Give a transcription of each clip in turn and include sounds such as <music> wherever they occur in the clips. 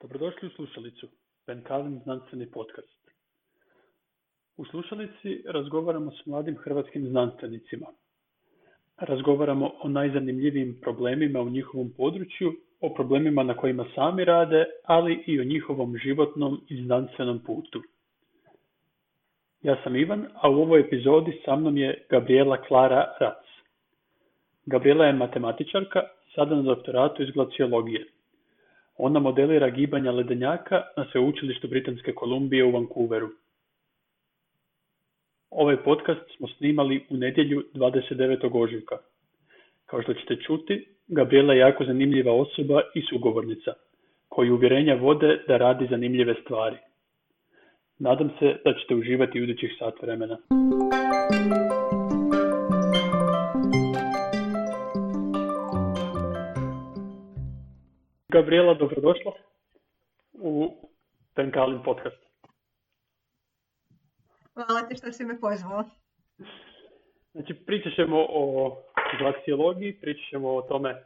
Dobrodošli u slušalicu, Penkalin znanstveni podcast. U slušalici razgovaramo s mladim hrvatskim znanstvenicima. Razgovaramo o najzanimljivijim problemima u njihovom području, o problemima na kojima sami rade, ali i o njihovom životnom i znanstvenom putu. Ja sam Ivan, a u ovoj epizodi sa mnom je Gabriela Klara Rac. Gabriela je matematičarka, sada na doktoratu iz glaciologije. Ona modelira gibanja ledenjaka na sveučilištu Britanske Kolumbije u Vancouveru. Ovaj podcast smo snimali u nedjelju 29. ožujka. Kao što ćete čuti, Gabriela je jako zanimljiva osoba i sugovornica, koji uvjerenja vode da radi zanimljive stvari. Nadam se da ćete uživati u idućih sat vremena. Gabriela, dobrodošla u Tenkalin podcast. Hvala ti što si me pozvala. Znači, pričat ćemo o glaciologiji, pričat ćemo o tome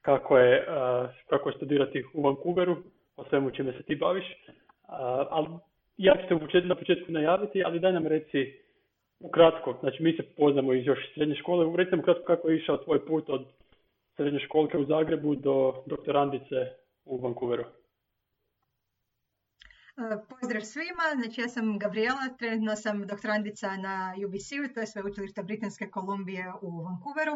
kako je, kako je studirati u Vancouveru, o svemu čime se ti baviš. ali ja ću te na početku najaviti, ali daj nam reci ukratko, znači mi se poznamo iz još srednje škole, recimo kratko kako je išao tvoj put od srednje školke u Zagrebu do doktorandice u Vancouveru. E, pozdrav svima, znači ja sam Gabriela, trenutno sam doktorandica na UBC-u, to je sveučilište Britanske Kolumbije u Vancouveru.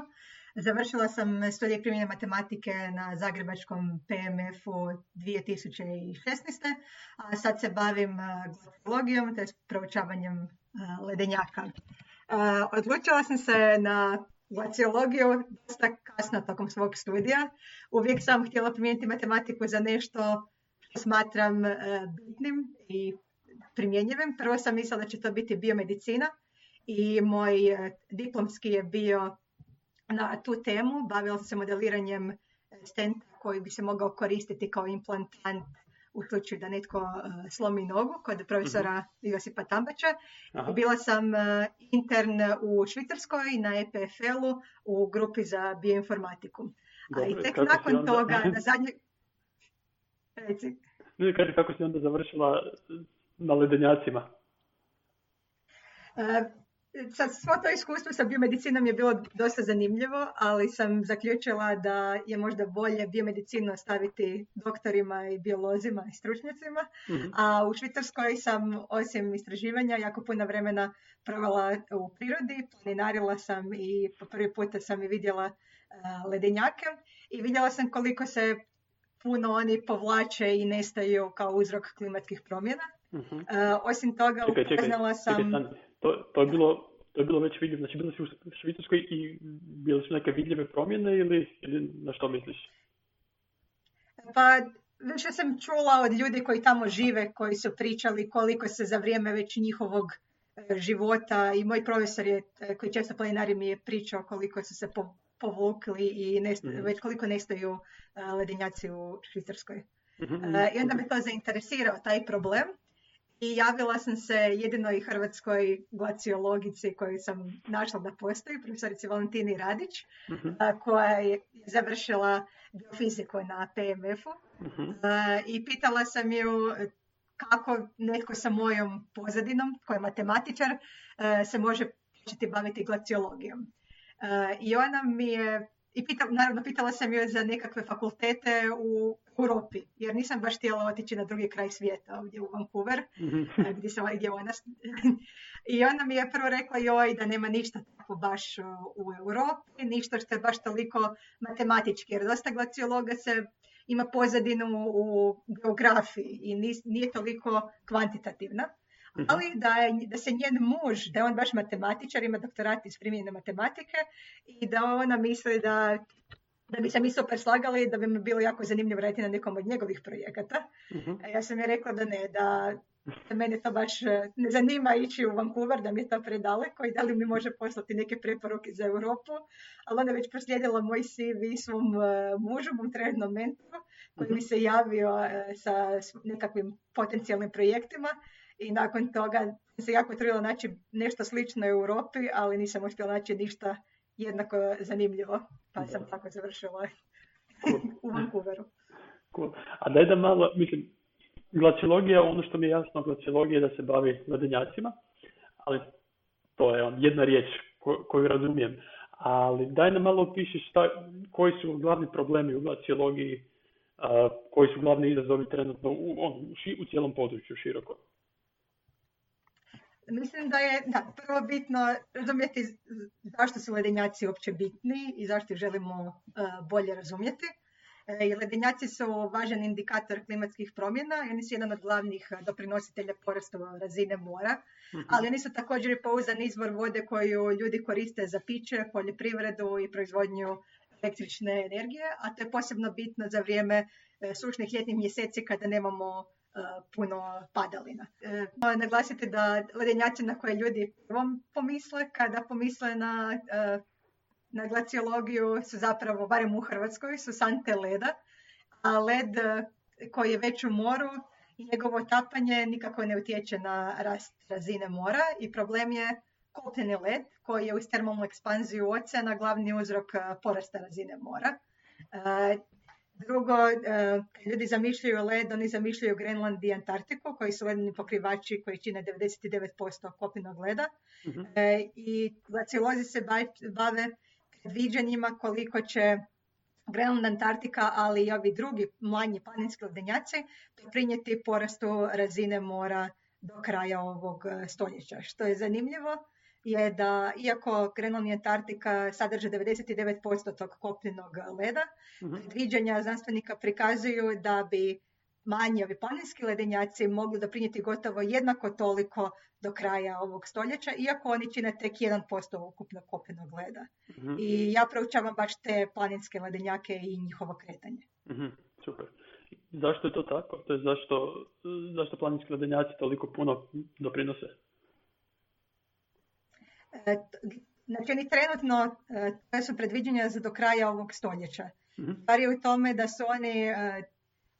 Završila sam studije primjene matematike na Zagrebačkom PMF-u 2016. A sad se bavim e, glaciologijom, to je proučavanjem e, ledenjaka. Odlučila sam se na glaciologiju dosta kasno tokom svog studija. Uvijek sam htjela primijeniti matematiku za nešto što smatram e, bitnim i primjenjivim. Prvo sam mislila da će to biti biomedicina i moj e, diplomski je bio na tu temu. Bavila sam se modeliranjem e, stenta koji bi se mogao koristiti kao implantant u slučaju da netko uh, slomi nogu kod profesora mm-hmm. Josipa Tambača. Bila sam uh, intern u Švicarskoj na EPFL-u u grupi za bioinformatiku. A i tek nakon onda... toga, na <laughs> zadnje... Reci. Ne, kaži kako si onda završila na ledenjacima? Uh, sad svo to iskustvo sa biomedicinom je bilo dosta zanimljivo, ali sam zaključila da je možda bolje biomedicinu ostaviti doktorima i biolozima i stručnjacima. Mhm. A u Švicarskoj sam osim istraživanja jako puno vremena provela u prirodi, planinarila sam i po prvi puta sam i vidjela ledenjake i vidjela sam koliko se puno oni povlače i nestaju kao uzrok klimatskih promjena. uh osim toga upoznala sam to, to, je bilo, to je bilo već vidljivo, znači bilo si u Švicarskoj i bile su neke vidljive promjene ili, ili na što misliš? Pa više sam čula od ljudi koji tamo žive, koji su pričali koliko se za vrijeme već njihovog e, života i moj profesor je, e, koji često planinari mi je pričao koliko su se povukli i mhm. već koliko nestaju e, ledenjaci u Švicarskoj. mm I onda me to zainteresirao taj problem i javila sam se jedinoj hrvatskoj glaciologici koju sam našla da postoji, profesorici Valentini Radić, uh koja je završila biofiziku na PMF-u uh i pitala sam ju kako netko sa mojom pozadinom, koji je matematičar, se može početi baviti glaciologijom. I ona mi je i pitala, naravno pitala sam joj za nekakve fakultete u Europi, jer nisam baš htjela otići na drugi kraj svijeta, ovdje u Vancouver, mhm. <laughs> gdje, se, gdje ona... <laughs> I ona mi je prvo rekla joj da nema ništa tako baš u Europi, ništa što je baš toliko matematički, jer dosta glaciologa se ima pozadinu u geografiji i nije toliko kvantitativna. Mhm. ali da, je, da se njen muž, da je on baš matematičar, ima doktorat iz primjene matematike i da ona misli da da bi se mi super slagali i da bi mi bilo jako zanimljivo raditi na nekom od njegovih projekata. Uh-huh. Ja sam je rekla da ne, da, da mene to baš e, ne zanima ići u Vancouver, da mi je to predaleko i da li mi može poslati neke preporuke za Europu. Ali ona je već proslijedila moj CV svom uh, mužu, mom trenutnom mentoru, koji mi mhm. se javio uh, sa nekakvim potencijalnim projektima i nakon toga se jako trudila naći nešto slično u Europi, ali nisam uspjela naći ništa jednako zanimljivo, pa sam tako završila <laughs> u Vancouveru. Cool. A daj da malo, mislim, glaciologija, ono što mi je jasno, glaciologija je da se bavi ledenjacima, ali to je on, jedna riječ koju razumijem. Ali daj nam malo opiši šta, koji su glavni problemi u glaciologiji, koji su glavni izazovi trenutno u, on, u, cijelom području široko. Mislim da je da, prvo bitno razumjeti zašto su ledenjaci uopće bitni i zašto ih želimo bolje razumjeti. E, ledenjaci su važan indikator klimatskih promjena i oni su jedan od glavnih e, doprinositelja porasta razine mora, mhm. ali oni su također i pouzdan izvor vode koju ljudi koriste za piće, poljoprivredu i proizvodnju električne energije, a to je posebno bitno za vrijeme e, sušnih ljetnih mjeseci kada nemamo puno padalina. Naglasite da ledenjaci na koje ljudi prvom pomisle kada pomisle na na glaciologiju su zapravo, barem u Hrvatskoj, su sante leda, a led e, koji je već u moru njegovo otapanje nikako ne utječe na rast razine mora i problem je kopneni led koji je uz termalnu ekspanziju oceana glavni uzrok e, porasta razine mora. E, drugo, ljudi zamišljaju led, oni zamišljaju Grenland i Antarktiku, koji su ledeni pokrivači koji čine 99% kopnenog leda. Mhm. I glaciolozi se bave predviđanjima koliko će Grenland, Antarktika, ali i ovi drugi manji planinski ledenjaci doprinijeti porastu razine mora do kraja ovog e, stoljeća. Što je zanimljivo je da iako Grenland i Antarktika sadrže 99% tog kopnenog leda, mm predviđanja znanstvenika prikazuju da bi manji ovi planinski ledenjaci mogli doprinijeti gotovo jednako toliko do kraja ovog stoljeća, iako oni čine tek 1% ukupno kopenog leda. mm I ja proučavam baš te planinske ledenjake i njihovo kretanje. mm Super. Zašto je to tako? To je zašto, zašto planinski ledenjaci toliko puno doprinose? E, znači oni trenutno, e, to su predviđenja za do kraja ovog stoljeća. mm Stvar je u tome da su oni e,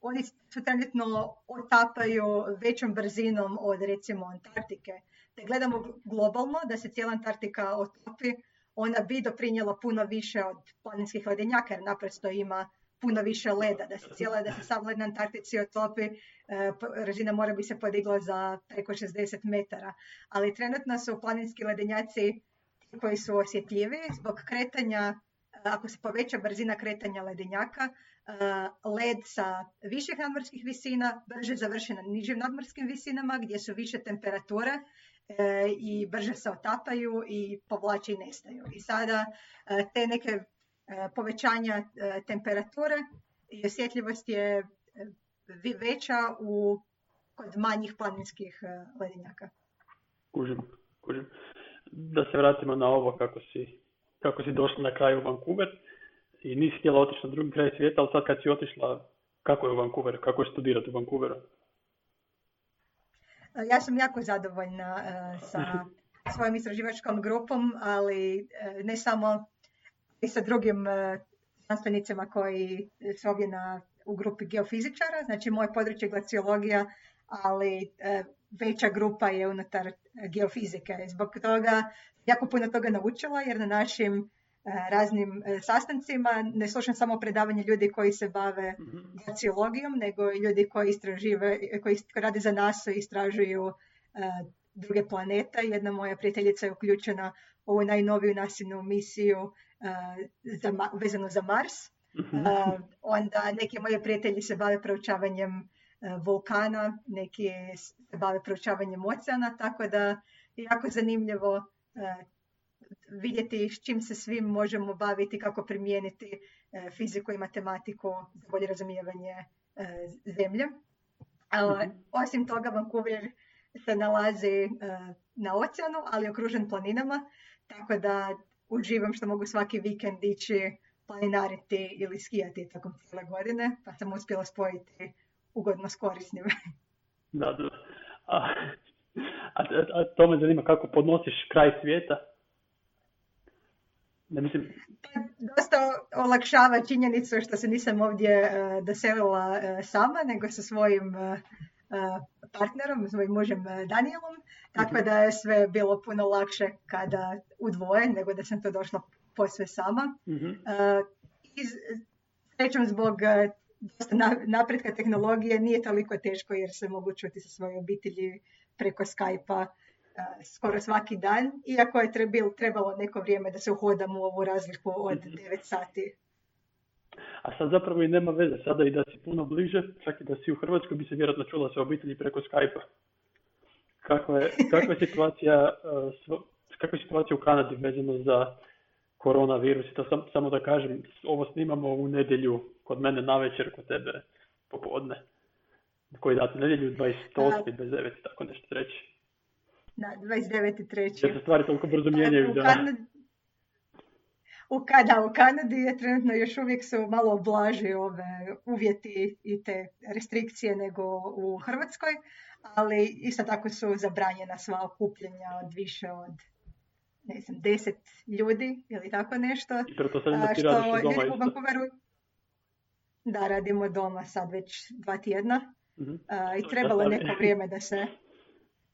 oni se trenutno otapaju većom brzinom od recimo Antarktike. Da gledamo globalno, da se cijela Antarktika otopi, ona bi doprinjela puno više od planinskih ledenjaka, jer naprosto ima puno više leda, da se cijela, da se sav led na Antarktici otopi, e, razina mora bi se podigla za preko 60 metara. Ali trenutno su planinski ledenjaci koji su osjetljivi zbog kretanja, ako se poveća brzina kretanja ledenjaka, Eh, led sa viših nadmorskih visina brže završi na nižim nadmorskim visinama gdje su više temperature eh, i brže se otapaju i povlače i nestaju. I sada te neke povećanja temperature i osjetljivost je veća u kod manjih planinskih ledenjaka. Kužim, kužim. Da se vratimo na ovo kako si, kako si došla na kraju Vancouver i nisi htjela otići na drugi kraj svijeta, ali sad kad si otišla, kako je u Vancouveru, kako je studirati u Vancouveru? Ja sam jako zadovoljna sa <laughs> svojom istraživačkom grupom, ali ne samo i sa drugim uh, znanstvenicima koji su ovdje na, u grupi geofizičara, znači moje područje glaciologija, ali veća grupa je unutar geofizike. Zbog toga jako puno toga naučila jer na našim E, raznim e, sastancima. Ne slušam samo predavanje ljudi koji se bave mhm. glaciologijom, nego i ljudi koji istražive, koji rade za nas i istražuju e, druge planeta. Jedna moja prijateljica je uključena u ovu najnoviju nasilnu misiju za, vezano za Mars. Mhm. Onda neki moji prijatelji se bave proučavanjem vulkana, neki se bave proučavanjem oceana, tako da je jako zanimljivo vidjeti s čim se svim možemo baviti, kako primijeniti fiziku i matematiku za bolje razumijevanje zemlje. Mhm. Osim toga, Vancouver se nalazi na oceanu, ali okružen planinama, tako da uživam što mogu svaki vikend ići planinariti ili skijati tokom cijele godine, pa sam uspjela spojiti ugodno s korisnim. <laughs> Da, da. A, a, a to me zanima kako podnosiš kraj svijeta? Ne mislim... Dosta olakšava činjenicu što se nisam ovdje uh, doselila uh, sama, nego sa svojim uh, partnerom, svojim mužem Danielom, tako mhm. da je sve bilo puno lakše kada u dvoje, nego da sam to došla posve sama. Mm-hmm. Srećom zbog dosta napretka tehnologije nije toliko teško jer se mogu čuti sa svojoj obitelji preko Skype-a skoro svaki dan, iako je trebalo neko vrijeme da se uhodam u ovu razliku od 9 mhm. sati. A sad zapravo i nema veze, sada i da si puno bliže, čak i da si u Hrvatskoj bi se vjerojatno čula sa obitelji preko Skype-a. Kakva je, kakva je situacija, <laughs> kakva je situacija u Kanadi vezano za koronavirus? I to sam, samo da kažem, ovo snimamo u nedjelju kod mene na večer, kod tebe popodne. Koji dati nedjelju 28. 29. tako nešto treći. Da, 29.3. Da se stvari toliko brzo mijenjaju. Da. U, kada, u Kanadi je trenutno još uvijek su malo blaži ove uvjeti i te restrikcije nego u Hrvatskoj, ali isto tako su zabranjena sva okupljenja od više od ne znam, deset ljudi ili tako nešto. I da ti radiš doma u Vancouveru, da, radimo doma sad već dva tjedna. Uh-huh. I trebalo neko vrijeme da se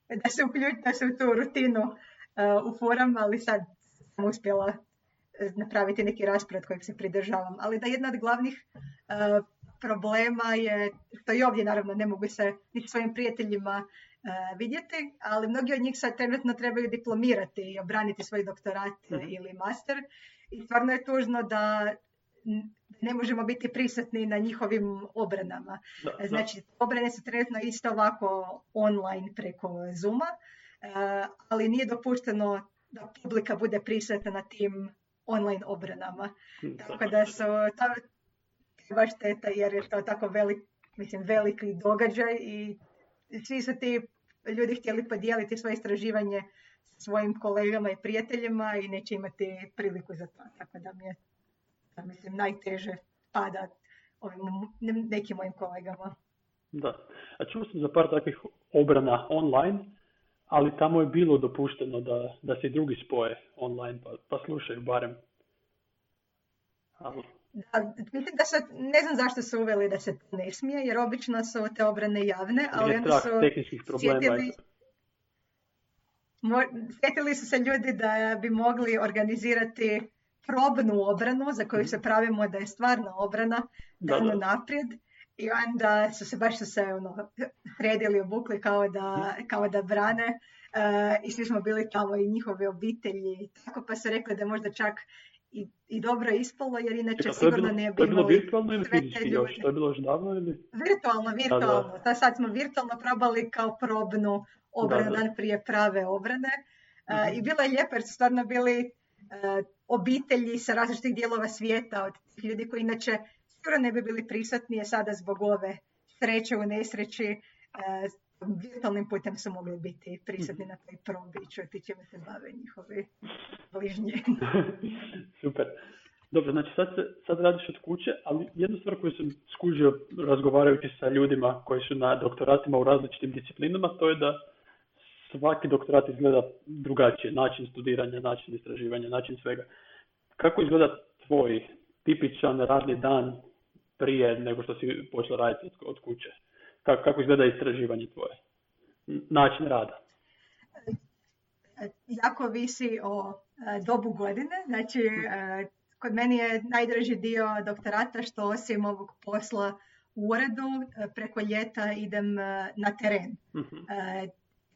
da se uključim da se u tu rutinu uh, uforam, ali sad sam uspjela napraviti neki raspored kojeg se pridržavam. Ali da jedna od glavnih uh, problema je, što i ovdje naravno ne mogu se ni svojim prijateljima uh, vidjeti, ali mnogi od njih sad trenutno trebaju diplomirati i obraniti svoj doktorat mm ili master. I stvarno je tužno da ne možemo biti prisutni na njihovim obranama. Da, znači, obrane su trenutno isto ovako online preko Zuma, e, ali nije dopušteno da publika bude prisutna na tim online obranama. Hm, tako da su ta, baš šteta jer je to tako velik, mislim, veliki događaj i svi su ti ljudi htjeli podijeliti svoje istraživanje sa svojim kolegama i prijateljima i neće imati priliku za to. Tako da mi je mislim, najteže pada ovim nekim mojim kolegama. Da. A čuo sam za par takvih obrana online, ali tamo je bilo dopušteno da, da se drugi spoje online, pa, pa slušaju barem. Ali... Da, mislim da se, ne znam zašto su uveli da se to ne smije, jer obično su te obrane javne, ali onda su tehničkih problema. Sjetili, sjetili su se ljudi da bi mogli organizirati probnu obranu za koju se mhm. pravimo da je stvarna obrana dano naprijed i onda su se baš su se ono, sredili, obukli kao da, kao da brane uh, i svi smo bili tamo i njihove obitelji i tako pa su rekli da možda čak i, i dobro ispalo jer inače Eka, sigurno bilo, ne bi imali virtualno ili fizički još? To je bilo još davno ili? Virtualno, virtualno. Da, da. sad smo virtualno probali kao probnu obranu dan prije prave obrane uh, i bilo je lijepo jer su stvarno bili uh, obitelji sa različitih dijelova svijeta od tih ljudi koji inače skoro ne bi bili prisutni, sada zbog ove sreće u nesreći e, virtualnim putem su mogli biti prisutni na toj probi i čuti čime se bave njihovi bližnji. <laughs> Super. Dobro, znači sad, sad radiš od kuće, ali jedna stvar koju sam skužio razgovarajući sa ljudima koji su na doktoratima u različitim disciplinama, to je da svaki doktorat izgleda drugačije, način studiranja, način istraživanja, način svega. Kako izgleda tvoj tipičan radni dan prije nego što si počela raditi od kuće? Kako, kako izgleda istraživanje tvoje? Način rada? Jako visi o e, dobu godine. Znači, e, kod meni je najdraži dio doktorata što osim ovog posla u uredu, e, preko ljeta idem na teren. Mhm.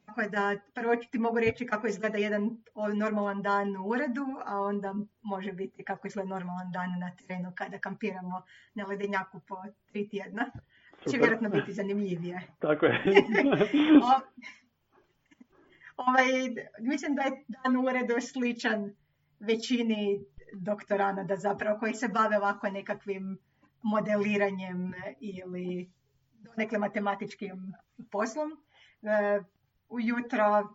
Tako da prvo ti mogu reći kako izgleda jedan normalan dan u uredu, a onda može biti kako izgleda normalan dan na terenu kada kampiramo na ledenjaku po tri tjedna. Će vjerojatno biti zanimljivije. Tako je. <laughs> ovaj, mislim da je dan u uredu sličan većini da zapravo koji se bave ovako nekakvim modeliranjem ili nekle matematičkim poslom. E, ujutro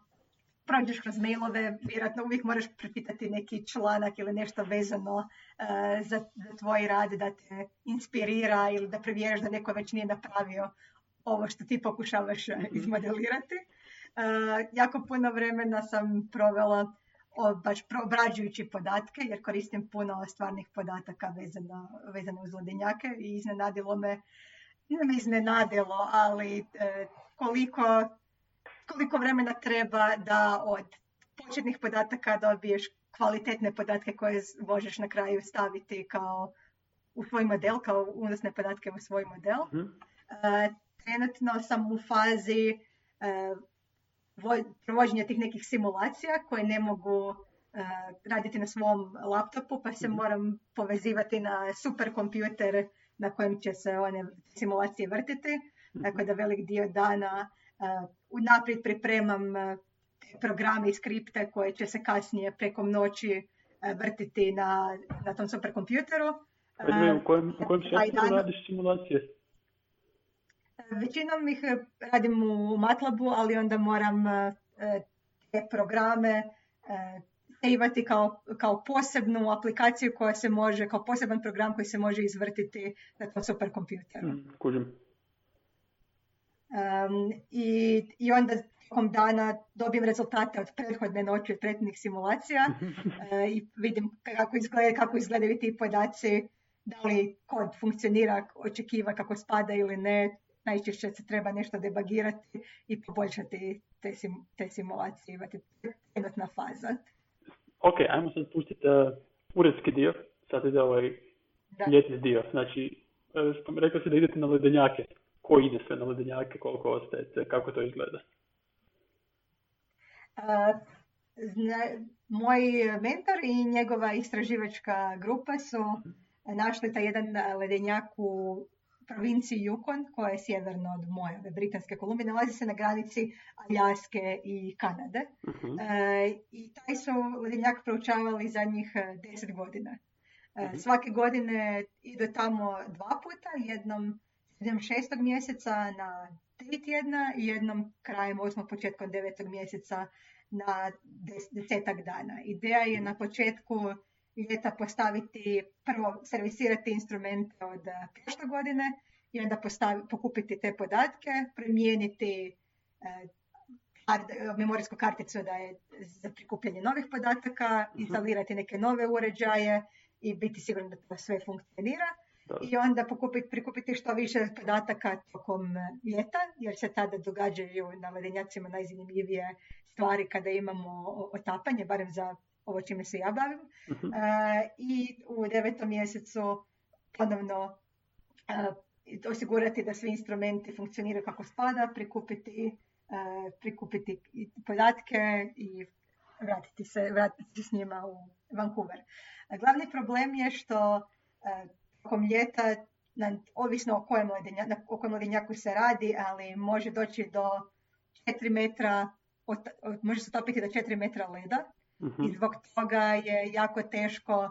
prođeš kroz mailove, vjerojatno uvijek moraš prepitati neki članak ili nešto vezano uh, za, za tvoj rad, da te inspirira ili da provjeriš da neko već nije napravio ovo što ti pokušavaš uh, izmodelirati. Uh, jako puno vremena sam provela o, baš obrađujući podatke, jer koristim puno stvarnih podataka vezano, vezano uz ledenjake i iznenadilo me, ne me iznenadilo, ali koliko koliko vremena treba da od početnih podataka dobiješ kvalitetne podatke koje možeš na kraju staviti kao u svoj model, kao unosne podatke u svoj model. Mhm. Trenutno sam u fazi provođenja tih nekih simulacija koje ne mogu raditi na svom laptopu, pa se mhm. moram povezivati na superkompjuter na kojem će se one simulacije vrtiti. Mhm. Tako da velik dio dana unaprijed pripremam programe i skripte koje će se kasnije preko noći vrtiti na, na tom superkompjuteru. u kojem, u kojem radiš simulacije? Većinom ih radim u MATLABu, ali onda moram te programe imati kao, kao posebnu aplikaciju koja se može, kao poseban program koji se može izvrtiti na tom superkompjuteru. Mm, Um, i, I onda tijekom dana dobijem rezultate od prethodne noći, od prethodnih simulacija uh, <laughs> i vidim kako, izgleda, kako izgledaju ti podaci, da li kod funkcionira, očekiva kako spada ili ne. Najčešće se treba nešto debagirati i poboljšati te, sim, te simulacije, imati jednotna faza. Ok, ajmo sad pustiti uh, uredski dio, sad ide ovaj ljetni dio. Znači, uh, rekao si da idete na ledenjake ko ide sve na ledenjake, koliko ostajete, kako to izgleda? moj mentor i njegova istraživačka grupa su našli taj jedan ledenjak u provinciji Yukon, koja je sjeverno od moje Britanske Kolumbije, nalazi se na granici Aljaske i Kanade. uh I taj su ledenjak proučavali zadnjih deset godina. uh Svake godine idu tamo dva puta, jednom idem šestog mjeseca na tri tjedna i jednom krajem osmog početkom devetog mjeseca na desetak dana. Ideja je na početku ljeta postaviti, prvo servisirati instrumente od eh, prošle godine i onda postavi, pokupiti te podatke, premijeniti eh, memorijsku karticu da je za prikupljanje novih podataka, mhm. instalirati neke nove uređaje i biti sigurni da to sve funkcionira i onda pokupiti, prikupiti što više podataka tokom e, ljeta, jer se tada događaju na ledenjacima najzanimljivije stvari kada imamo otapanje, barem za ovo čime se ja bavim. uh I u devetom mjesecu ponovno uh, osigurati da svi instrumenti funkcioniraju kako spada, prikupiti, uh, prikupiti podatke i vratiti se, vratiti se s njima u Vancouver. Glavni problem je što tokom ljeta, ovisno o kojem, ledenjaku, o kojem ledenjaku se radi, ali može doći do 4 metra, može se topiti do 4 metra leda uh i zbog toga je jako teško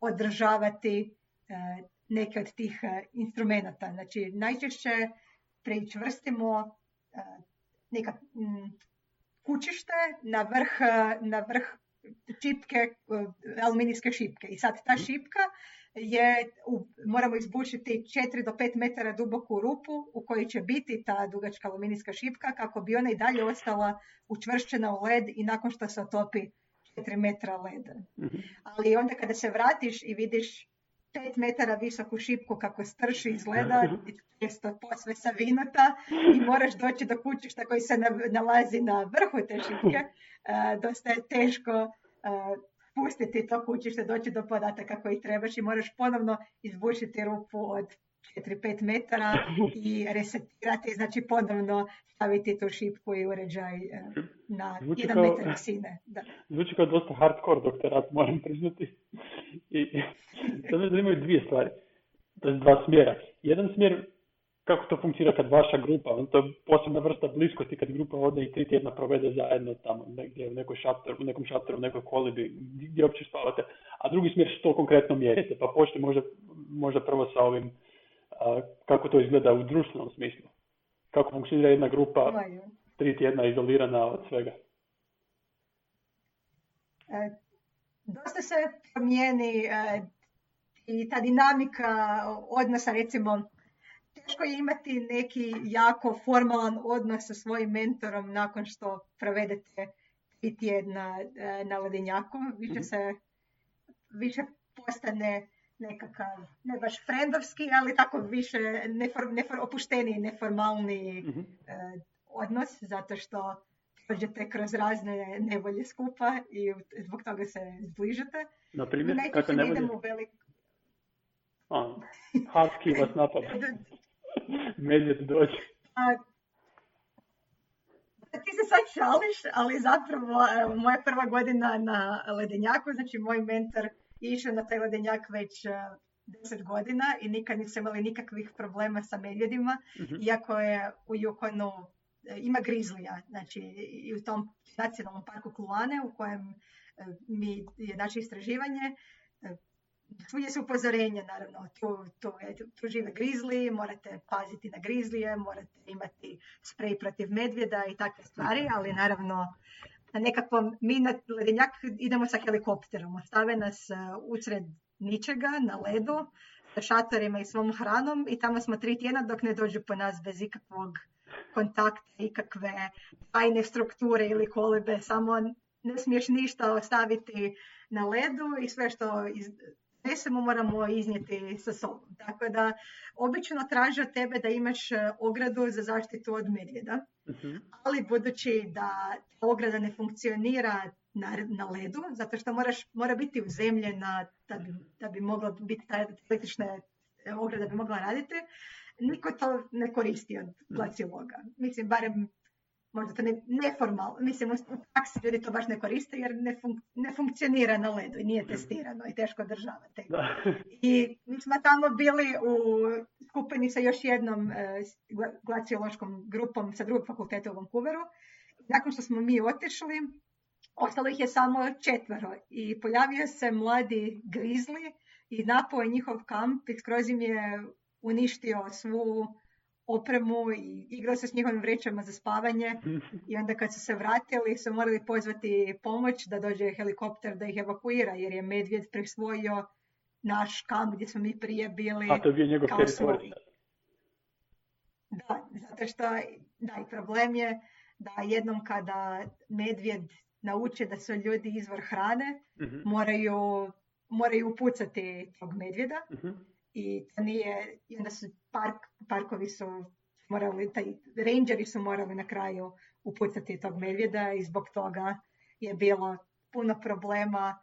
održavati e, neke od tih e, instrumenta. Znači, najčešće pričvrstimo e, neka m, kućište na vrh, na vrh čipke, e, aluminijske šipke. I sad ta mhm. šipka je, moramo izbušiti 4 do 5 metara duboku rupu u kojoj će biti ta dugačka aluminijska šipka kako bi ona i dalje ostala učvršćena u led i nakon što se otopi 4 metra leda. Mhm. Ali onda kada se vratiš i vidiš 5 metara visoku šipku kako strši iz leda, mhm. često posve savinuta i moraš doći do kućišta koji se nalazi na vrhu te šipke, <laughs> e, dosta je teško e, pustiti to kućište, doći do podataka koji trebaš i moraš ponovno izbušiti rupu od 4-5 metara i <laughs> resetirati, znači ponovno staviti tu šipku i uređaj e, na zvuči jedan kao, metar visine. Da. Zvuči kao dosta hardcore doktorat, moram priznati. I sad me zanimaju dvije stvari. To je dva smjera. Jedan smjer kako to funkcionira kad vaša grupa, to je posebna vrsta bliskosti kad grupa ode i tri tjedna provede zajedno tamo negdje u, nekoj šator, u nekom šatoru, u nekoj kolibi, gdje uopće spavate. A drugi smjer što konkretno mjerite, pa počne možda, možda prvo sa ovim kako to izgleda u društvenom smislu. Kako funkcionira jedna grupa tri tjedna izolirana od svega. E, dosta se promijeni e, i ta dinamika odnosa recimo teško je imati neki jako formalan odnos sa svojim mentorom nakon što provedete tri tjedna e, na ledenjaku. Više mhm. se, više postane nekakav, ne baš frendovski, ali tako više nefor, nefor, opušteniji, neformalni uh odnos, zato što prođete kroz razne nevolje skupa i zbog toga se zbližete. Na primjer, kako nevolje? Velik... A, husky vas napada. <laughs> Medvjed dođe. A, ti se sad šališ, ali zapravo moja prva godina na ledenjaku, znači moj mentor je išao na taj ledenjak već e, deset godina i nikad nisu imali nikakvih problema sa medvjedima, Mhm. iako je u Yukonu e, ima grizlija, znači i u tom nacionalnom parku Kulane u kojem e, mi je naše istraživanje, e, svugdje su upozorenja, naravno, tu, tu, je- tu žive grizli, morate paziti na grizlije, morate imati sprej protiv medvjeda i takve stvari, ali naravno na nekakvom, mi na ledenjak idemo sa helikopterom, stave nas e, usred ničega, na ledu, sa šatorima i svom hranom i tamo smo tri tjedna dok ne dođu po nas bez ikakvog kontakta, ikakve tajne strukture ili kolebe, samo ne smiješ ništa ostaviti na ledu i sve što iz, nesemo moramo iznijeti sa sobom. Tako da obično traže od tebe da imaš e, ogradu za zaštitu od medvjeda, Mhm. ali budući da ta ograda ne funkcionira na, na ledu, zato što moraš, mora biti uzemljena da bi, da bi mogla biti ta električna e, ograda bi mogla raditi, niko to ne koristi od glaciologa. Mislim, barem možda to ne, neformalno, mislim u praksi ljudi to baš ne koriste jer ne, fun- ne funkcionira na ledu i nije testirano i teško održavati. Da. I mi smo tamo bili u skupini sa još jednom e, glaciološkom grupom sa drugog fakulteta u Vancouveru. Nakon što smo mi otišli, ostalo ih je samo četvero i pojavio se mladi grizli i napao je njihov kamp i skroz im je uništio svu opremu i igrao se s njihovim vrećama za spavanje i onda kad su se vratili su morali pozvati pomoć da dođe helikopter da ih evakuira jer je medvjed prisvojio naš kamp gdje smo mi prije bili. A to je bio njegov teritorij. Da, zato što da, i problem je da jednom kada medvjed nauči da su ljudi izvor hrane, Mhm. moraju, moraju upucati tog medvjeda Mhm. I to nije, i onda su park, parkovi su morali, taj rangeri su morali na kraju upucati tog medvjeda i zbog toga je bilo puno problema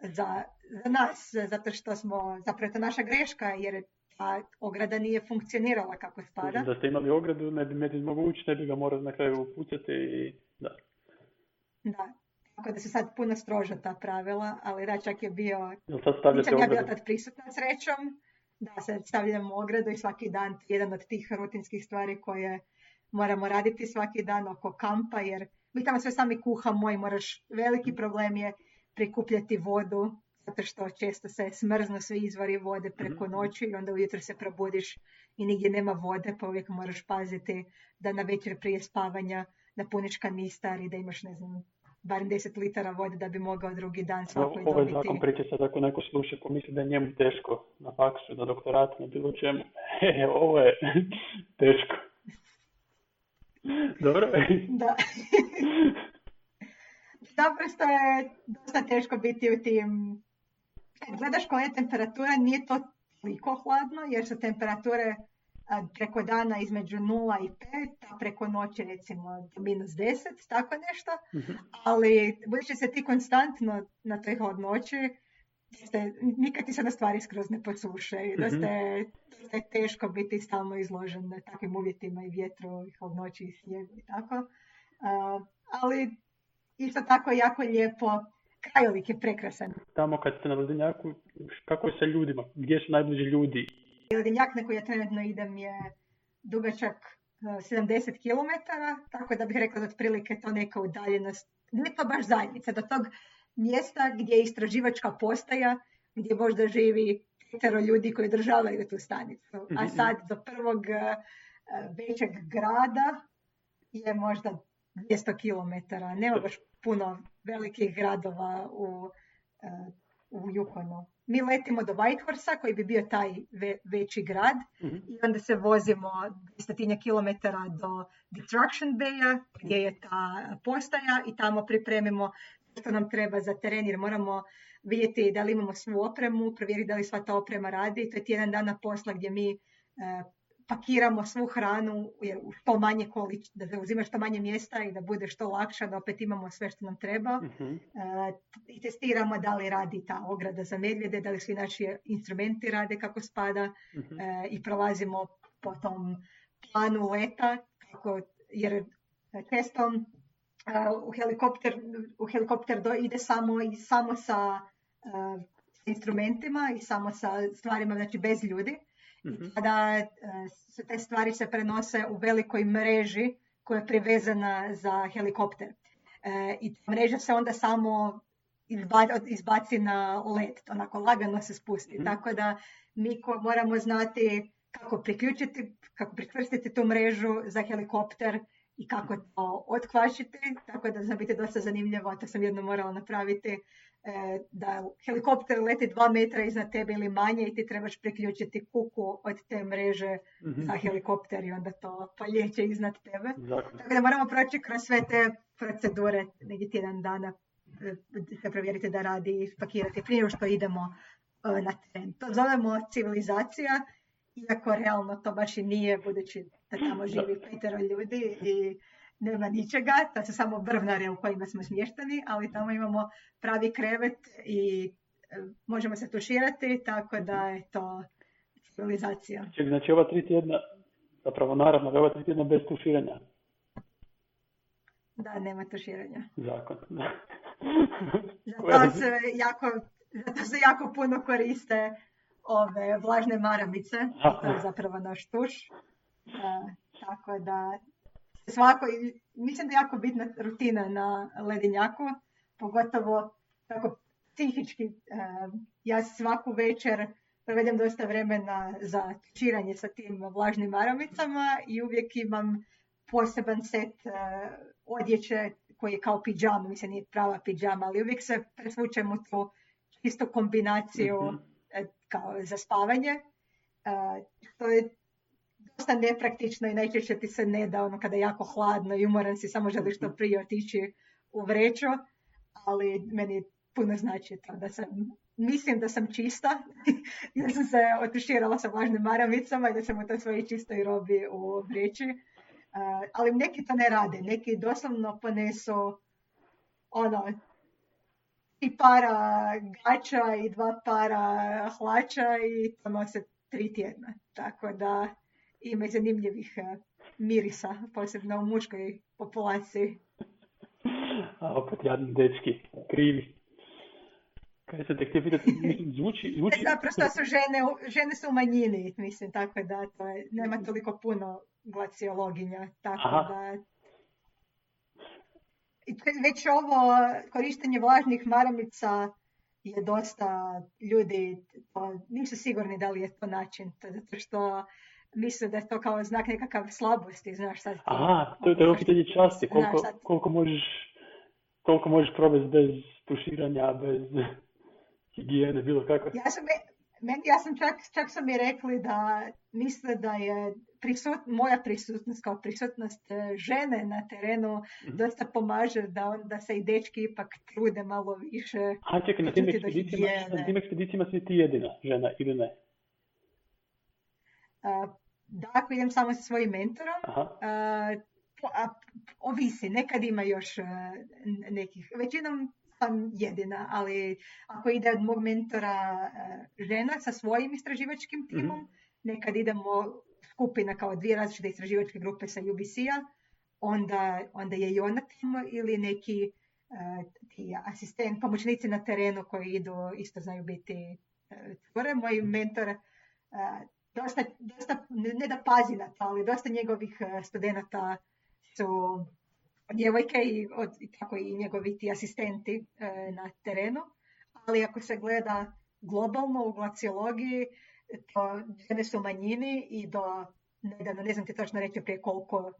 za, za nas, zato što smo, zapravo to naša greška jer ta ograda nije funkcionirala kako spada. Da ste imali ogradu, ne bi medvjed mogao ući, ne bi ga morali na kraju upucati i da. Da, tako da su sad puno stroža ta pravila, ali da, čak je bio Jel sad stavljate Nisam ja bila tad prisutna srećom, da se stavljamo ogradu i svaki dan jedan od tih rutinskih stvari koje moramo raditi svaki dan oko kampa, jer mi tamo sve sami kuhamo i moraš, veliki problem je prikupljati vodu, zato što često se smrznu svi izvori vode preko Mhm. noći i onda ujutro se probudiš i nigdje nema vode, pa uvijek moraš paziti da na večer prije spavanja napuniš kanistar i da imaš, ne znam, barem 10 litara vode da bi mogao drugi dan svakoj Ovaj dobiti. zakon priče sad ako neko sluša pomisli da je njemu teško na faksu, na doktoratu, na bilo čemu. <laughs> E, ovo je <laughs> teško. Dobro? <laughs> Da. Naprosto je dosta teško biti u tim... Kad gledaš koja je temperatura, nije to toliko hladno, jer su temperature preko dana između 0 i 5, a preko noći recimo minus 10, tako nešto. Mhm. Ali budući se ti konstantno na toj hladnoći, ste, nikad ti se na stvari skroz ne dosta je, dosta je teško biti stalno izložen na takvim uvjetima i vjetru i hladnoći i snijegu i tako. A, ali isto tako jako lijepo, krajolik je prekrasan. Tamo kad ste na ledenjaku, kako je sa ljudima? Gdje su najbliži ljudi? Ledenjak na koji ja trenutno idem je dugačak e, 70 km, tako da bih rekla da otprilike to neka udaljenost, ne pa baš zajednica, do tog mjesta gdje je istraživačka postaja, gdje možda živi petero ljudi koji održavaju tu stanicu. A Mhm. sad do prvog e, većeg grada je možda 200 km. Nema baš puno velikih gradova u, e, u Yukonu. Mi letimo do Whitehorsa koji bi bio taj ve- veći grad Mhm. i onda se vozimo stotinja kilometara do Destruction Baya gdje je ta postaja i tamo pripremimo što nam treba za teren jer moramo vidjeti da li imamo svu opremu, provjeriti da li sva ta oprema radi. To je tjedan dana posla gdje mi e, pakiramo svu hranu u što manje količ, da zauzima što manje mjesta i da bude što lakša, da opet imamo sve što nam treba. E, I testiramo da li radi ta ograda za medvjede, da li svi naši instrumenti rade kako spada e, i prolazimo po tom planu leta, kako, jer često e, u helikopter, u helikopter do, ide samo, i samo sa instrumentima i samo sa stvarima, znači bez ljudi. Mhm. Kada e, se te stvari se prenose u velikoj mreži koja je privezana za helikopter. E, I ta mreža se onda samo izba- izbaci na led, onako lagano se spusti. Mhm. Tako da mi ko moramo znati kako priključiti, kako prikrstiti tu mrežu za helikopter i kako to otkvašiti, tako da zna biti dosta zanimljivo, to sam jedno morala napraviti, da helikopter leti dva metra iznad tebe ili manje i ti trebaš priključiti kuku od te mreže Mhm. za helikopter i onda to poljeće iznad tebe. Zakon. Tako da moramo proći kroz sve te procedure negdje tjedan dana e, se provjeriti da radi i spakirati prije što idemo e, na teren. To zovemo civilizacija, iako realno to baš i nije, budući da tamo živi petero ljudi i nema ničega, to su samo brvnare u kojima smo smješteni, ali tamo imamo pravi krevet i e, možemo se tuširati, tako da je to civilizacija. Ček, znači ova tri tjedna, zapravo naravno, ova tri tjedna bez tuširanja. Da, nema tuširanja. Zakon. <laughs> Zato se jako, zato se jako puno koriste ove vlažne maramice, to je zapravo naš tuš. E, tako da svako, mislim da je jako bitna rutina na ledinjaku, pogotovo tako psihički. Ja svaku večer provedem dosta vremena za tuširanje sa tim vlažnim maramicama i uvijek imam poseban set e, odjeće koji je kao pidžama, mislim nije prava pidžama, ali uvijek se presvučem u tu čistu kombinaciju Mhm. e, kao za spavanje. E, to je dosta nepraktično i najčešće ti se ne da ono kada je jako hladno i umoran si, samo želiš što prije otići u vreću, ali meni puno znači to da sam, mislim da sam čista, <laughs> jer sam se otuširala sa vlažnim maramicama i da sam u toj svojoj čistoj robi u vreći. Ali neki to ne rade, neki doslovno ponesu ono, i para gača i dva para hlača i to nose tri tjedna. Tako da ima i zanimljivih e, mirisa, posebno u muškoj populaciji. A opet jadni dečki, krivi. Kaj se te htio pitati, zvuči, zvuči... Naprosto su žene, žene su u manjini, mislim, tako da to je, nema toliko puno glaciologinja, tako Aha. da i već ovo korištenje vlažnih maramica je dosta ljudi to, nisu sigurni da li je to način, to zato što misle da je to kao znak nekakav slabosti, znaš sad. ti- Aha, to je je ovo pitanje časti, koliko, Znaš, sad- koliko možeš, koliko možeš provesti bez tuširanja, bez <laughs> higijene, bilo kako. Ja sam, meni, ja sam čak, čak su mi rekli da misle da je prisut, moja prisutnost kao prisutnost e, žene na terenu Mhm. dosta pomaže da onda se i dečki ipak trude malo više. A čekaj, na tim ekspedicijama, na tim ekspedicijama si ti jedina žena ili ne? Da, ako idem samo sa svojim mentorom, a, ovisi, nekad ima još e, nekih, većinom sam jedina, ali ako ide od mog mentora e, žena sa svojim istraživačkim timom, nekad idemo skupina kao dvije različite istraživačke grupe sa UBC-a, onda, onda je i ona tamo ili neki ti asistent, pomoćnici na terenu koji idu, isto znaju biti e, cure. Moj mentor e, dosta, dosta, ne da pazi na to, ali dosta njegovih e, studenata su djevojke i, od, i tako i njegovi ti asistenti e, na terenu. Ali ako se gleda globalno u glaciologiji, to žene su manjini i do nedavno, ne znam ti točno reći prije koliko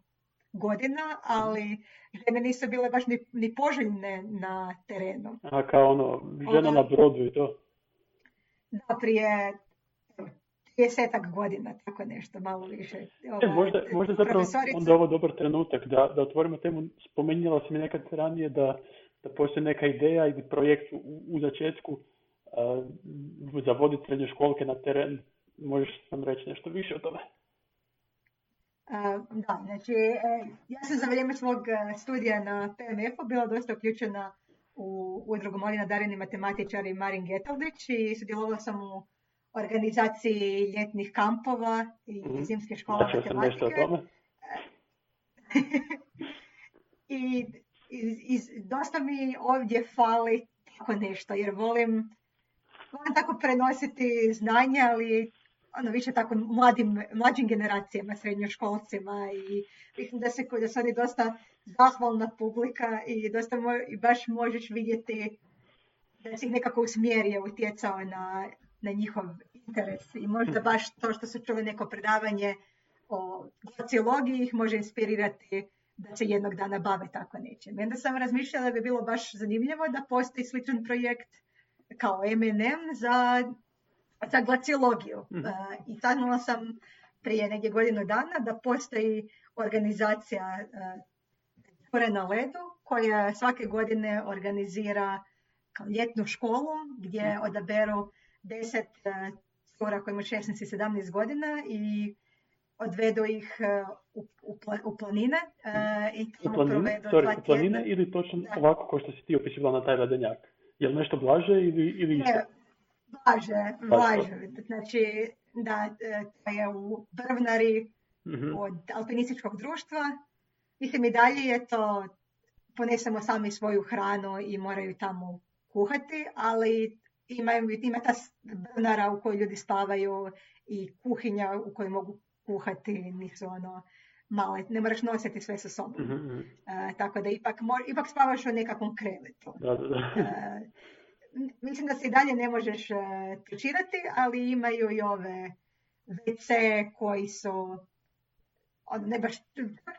godina, ali žene nisu bile baš ni, ni poželjne na terenu. a kao ono, žena Ona- na brodu i to. Da, prije desetak godina, tako nešto, malo više. E, Ovaj, možda, možda zapravo profesorica- onda ovo dobar trenutak da, da otvorimo temu. Spominjala si mi nekad ranije da, da postoji neka ideja ili projekt u, u začetku a, za voditi srednjoškolke na teren. Možeš nam reći nešto više o tome? da, znači, e, ja sam za vrijeme svog e, studija na PMF-u bila dosta uključena u udrugu Molina Dareni matematičari Marin Getaldić i sudjelovala sam u organizaciji ljetnih kampova i mm zimske škole znači, matematike. o tome. <laughs> I, i, dosta mi ovdje fali tako nešto, jer volim, volim tako prenositi znanje, ali ono više tako mladim, mlađim generacijama, srednjoškolcima i mislim da se da su oni dosta zahvalna publika i dosta i baš možeš vidjeti da si ih nekako usmjerio, utjecao na, na njihov interes i možda baš to što su čuli neko predavanje o glaciologiji ih može inspirirati da se jednog dana bave tako nečim. I onda sam razmišljala da bi bilo baš zanimljivo da postoji sličan projekt kao MNM za za glaciologiju. Mm. I tanula sam prije negdje godinu dana da postoji organizacija uh, na ledu koja svake godine organizira kao ljetnu školu gdje mhm. odaberu deset uh, cura koji imaju 16 i 17 godina i odvedu ih u, u, u planine uh, i tamo provedu Sorry, u planine ili točno ovako kao što si ti opisivala na taj ledenjak? Je li nešto blaže ili, ili ne, Blaže, blaže. Znači, da, e, to je u Brvnari mm od alpinističkog društva. Mislim, i dalje je to, ponesemo sami svoju hranu i moraju tamo kuhati, ali imaju, ima ta brvnara u kojoj ljudi spavaju i kuhinja u kojoj mogu kuhati, nisu ono male, ne moraš nositi sve sa sobom. mm tako da ipak, ipak spavaš u nekakvom krevetu. Da, da, da. Uh, mislim da se i dalje ne možeš uh, ali imaju i ove WC koji su ne baš,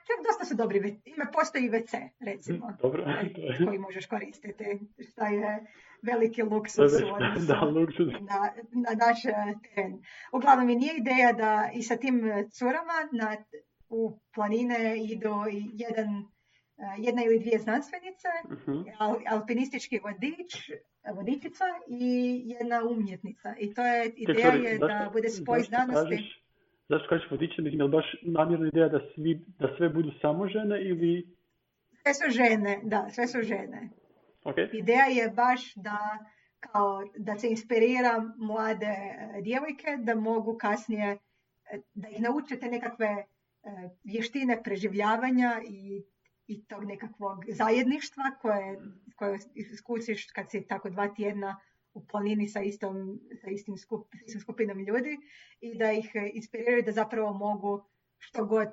čak dosta su dobri, ima postoji WC recimo, hm, Dobro, <laughs> koji možeš koristiti, što je veliki luksus <laughs> da, luksus. Na, na naš teren. Uglavnom nije ideja da i sa tim curama na, u planine idu jedan jedna ili dvije znanstvenice, uh-huh. alpinistički vodič, vodičica i jedna umjetnica. I to je ideja je da bude spoj znanosti. Zašto kažeš vodiče, je baš namjerna ideja da, svi, da sve budu samo žene ili... Sve su žene, da, sve su žene. Okay. Ideja je baš da kao da se inspirira mlade e, djevojke da mogu kasnije e, da ih naučite nekakve e, vještine preživljavanja i i tog nekakvog zajedništva koje, koje iskusiš kad si tako dva tjedna u planini sa, istom, sa istim, skup, istim skupinom ljudi i da ih inspiriraju da zapravo mogu što god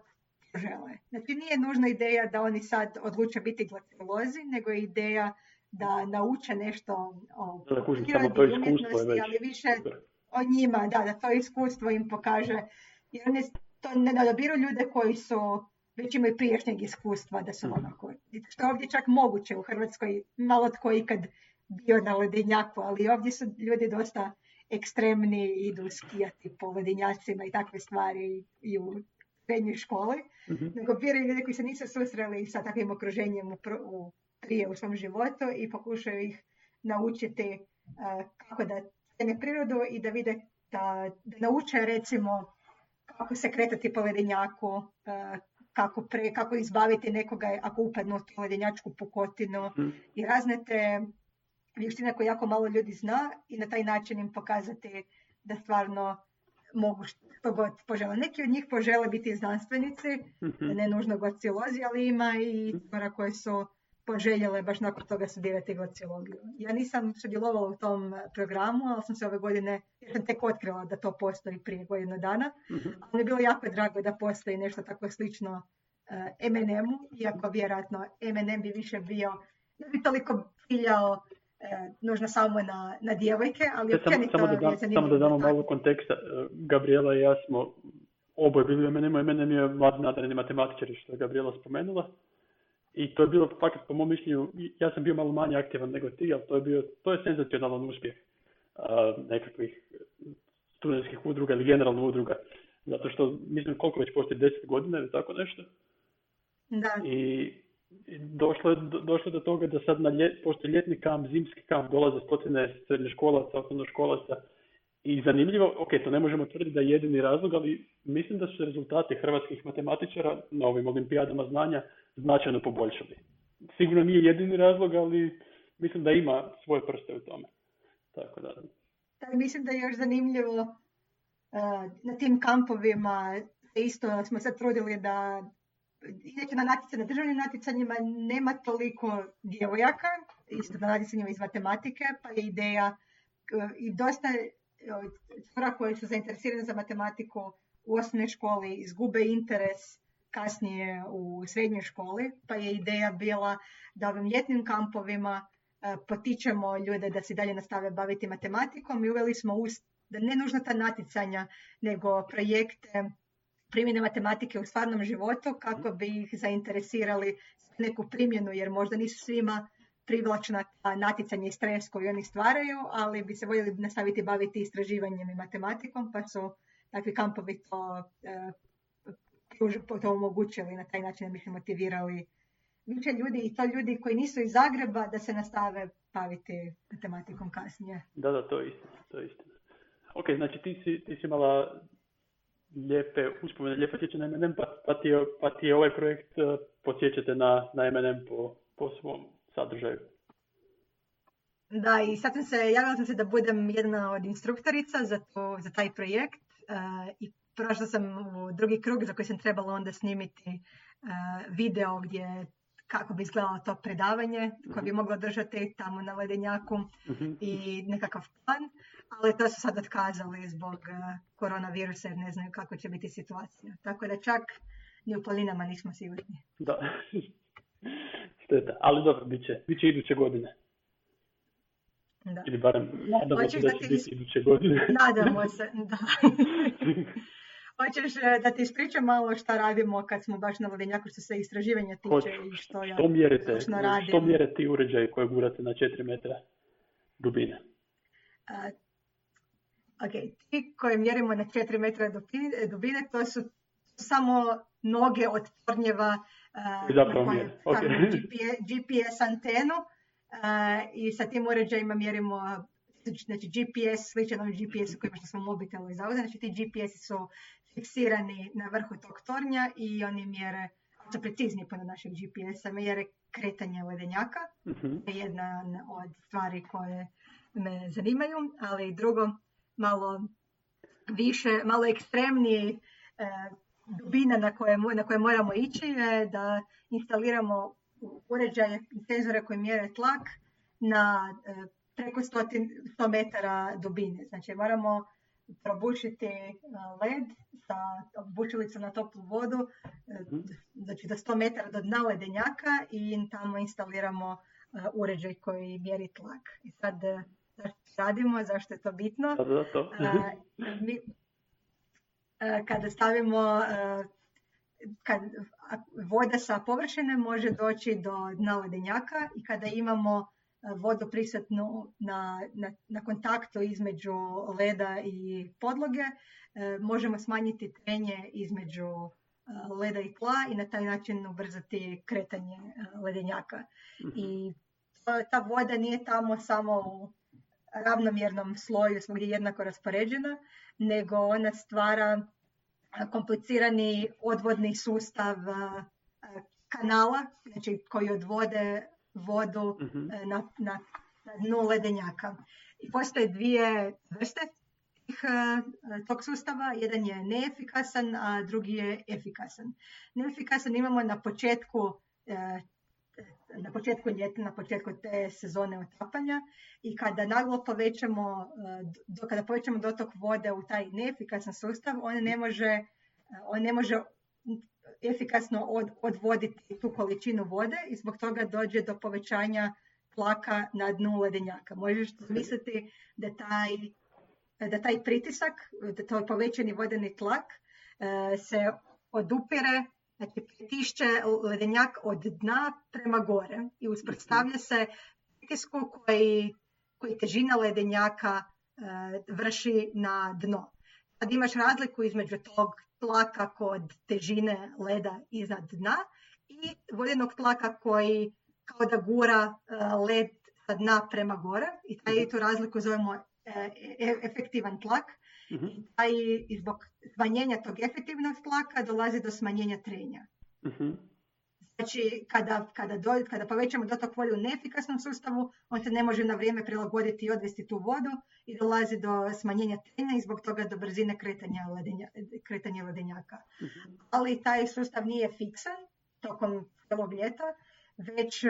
žele. Znači nije nužna ideja da oni sad odluče biti glaciolozi, nego je ideja da nauče nešto o prirodnoj umjetnosti, ali više o njima, da, da to iskustvo im pokaže. Jer oni to ne odabiru ljude koji su već imaju prijašnjeg iskustva da su mhm. onako, što ovdje čak moguće u Hrvatskoj, malo tko ikad bio na ledenjaku, ali ovdje su ljudi dosta ekstremni, idu skijati po ledenjacima i takve stvari i u srednjoj školi, mm-hmm. nego biraju ljudi koji se nisu susreli sa takvim okruženjem u, u, prije u svom životu i pokušaju ih naučiti uh, kako da cene prirodu i da vide da, da nauče recimo kako se kretati po ledenjaku, uh, kako, pre, kako izbaviti nekoga ako upadnu u ledenjačku pukotinu mm. i razne te vještine koje jako malo ljudi zna i na taj način im pokazati da stvarno mogu što god požele. Neki od njih požele biti znanstvenici, mm-hmm. ne nužno glaciolozi, ali ima i stvara koje su poželjele baš nakon toga studirati glaciologiju. Ja nisam sudjelovala u tom programu, ali sam se ove godine, jer sam tek otkrila da to postoji prije godinu dana, mm-hmm. ali mi je bilo jako drago da postoji nešto tako slično uh, eh, MNM-u, iako vjerojatno MNM bi više bio, ne bi toliko ciljao E, nužno samo na, na djevojke, ali ja, općenito samo, da, samo da damo malo konteksta. E, Gabriela i ja smo oboje bili u MNM-u, MNM je nadareni matematičari, što je Gabriela spomenula. I to je bilo, fakat po mom mišljenju, ja sam bio malo manje aktivan nego ti, ali to je bio, to je senzacionalan uspjeh uh, nekakvih studentskih udruga ili generalno udruga. Zato što, mislim, koliko već postoji, deset godina ili tako nešto. Da. I došlo je, došlo do toga da sad na ljet, postoji ljetni kamp, zimski kamp, dolaze stotine srednjoškolaca, osnovnoškolaca I zanimljivo, ok, to ne možemo tvrditi da je jedini razlog, ali mislim da su rezultati hrvatskih matematičara na ovim olimpijadama znanja značajno poboljšali. Sigurno nije jedini razlog, ali mislim da ima svoje prste u tome. Tako da. mislim da je još zanimljivo na tim kampovima isto smo se trudili da inače na natjecanju, državnim natjecanjima nema toliko djevojaka, isto na natjecanjima iz matematike, pa je ideja i dosta cura koji su zainteresirani za matematiku u osnovnoj školi izgube interes kasnije u srednjoj školi, pa je ideja bila da ovim ljetnim kampovima potičemo ljude da se dalje nastave baviti matematikom i uveli smo da ne nužno ta natjecanja, nego projekte primjene matematike u stvarnom životu kako bi ih zainteresirali neku primjenu jer možda nisu svima privlačna ta natjecanje i stres koji oni stvaraju, ali bi se voljeli nastaviti baviti istraživanjem i matematikom, pa su takvi kampovi to, e, to omogućili na taj način da bi se motivirali više ljudi i to ljudi koji nisu iz Zagreba da se nastave baviti matematikom kasnije. Da, da, to je istina, to je istina. Ok, znači ti si, ti si imala lijepe uspomene, lijepe sjećanje na MNM, pa, pa, ti, pa ti ovaj projekt uh, podsjećate na, na MNM po, po svom sadržaju. Da, i sad sam se, javila sam se da budem jedna od instruktorica za, to, za taj projekt uh, i prošla sam u drugi krug za koji sam trebala onda snimiti uh, video gdje kako bi izgledalo to predavanje koje bi mhm. moglo držati tamo na ledenjaku mhm. i nekakav plan, ali to su sad otkazali zbog uh, koronavirusa jer ne znaju kako će biti situacija. Tako da čak ni u planinama nismo sigurni. Da, <laughs> šteta, ali dobro, bit će, bit će iduće godine. Da. Ili barem nadamo se da, će biti iduće godine. Nadamo se, da. <laughs> Hoćeš e, da ti ispričam malo šta radimo kad smo baš na vodenjaku što se istraživanja tiče i što ja što mjerite, Što mjere ti uređaji koje gurate na 4 metra dubine? Uh, ok, ti koje mjerimo na 4 metra dubine, to su samo noge od tornjeva uh, na koje okay. GPS, GPS antenu uh, i sa tim uređajima mjerimo znači GPS sličan ovim GPS kojima što smo mobitelu izavode, znači ti GPS su fiksirani na vrhu tog tornja i oni mjere, su precizni po našeg GPS-a, mjere kretanje ledenjaka. Uh-huh. Jedna od stvari koje me zanimaju, ali drugo malo više, malo ekstremnije e, dubina na koje, na koje moramo ići je da instaliramo uređaje senzore koji mjere tlak na e, preko 100 metara dubine. Znači moramo probušiti led sa bučilicom na toplu vodu, znači do 100 metara do dna ledenjaka i tamo instaliramo uređaj koji mjeri tlak. I sad zašto radimo, zašto je to bitno? Mi, kada stavimo kad voda sa površine može doći do dna ledenjaka i kada imamo vodu prisutnu na, na, na kontaktu između leda i podloge, e, možemo smanjiti trenje između e, leda i tla i na taj način ubrzati kretanje e, ledenjaka. Mhm. I ta voda nije tamo samo u ravnomjernom sloju gdje je jednako raspoređena, nego ona stvara komplicirani odvodni sustav kanala, znači koji odvode vodu mhm. e, na, na, na dnu ledenjaka. I postoje dvije vrste e, tog sustava. Jedan je neefikasan, a drugi je efikasan. Neefikasan imamo na početku e, na početku ljeta, na početku te sezone otapanja i kada naglo povećamo, kada povećamo dotok vode u taj neefikasan sustav, on ne može, on ne može efikasno od, odvoditi tu količinu vode i zbog toga dođe do povećanja tlaka na dnu ledenjaka. Možeš misliti da taj, da taj pritisak, da taj povećani vodeni tlak e, se odupire, znači pritišće ledenjak od dna prema gore i uspostavlja se pritisku koji, koji težina ledenjaka e, vrši na dno. Sad imaš razliku između tog tlaka kod težine leda iznad dna i vodenog tlaka koji kao da gura e, led sa dna prema gore i taj tu razliku zovemo e, efektivan tlak Mhm. i zbog smanjenja tog efektivnog tlaka dolazi do smanjenja trenja. Mhm. Znači, kada, kada, do, kada povećamo dotok vode u neefikasnom sustavu, on se ne može na vrijeme prilagoditi i odvesti tu vodu i dolazi do smanjenja trenja i zbog toga do brzine kretanja, ledenja, kretanja ledenjaka. Mhm. Ali taj sustav nije fiksan tokom cijelog ljeta, već,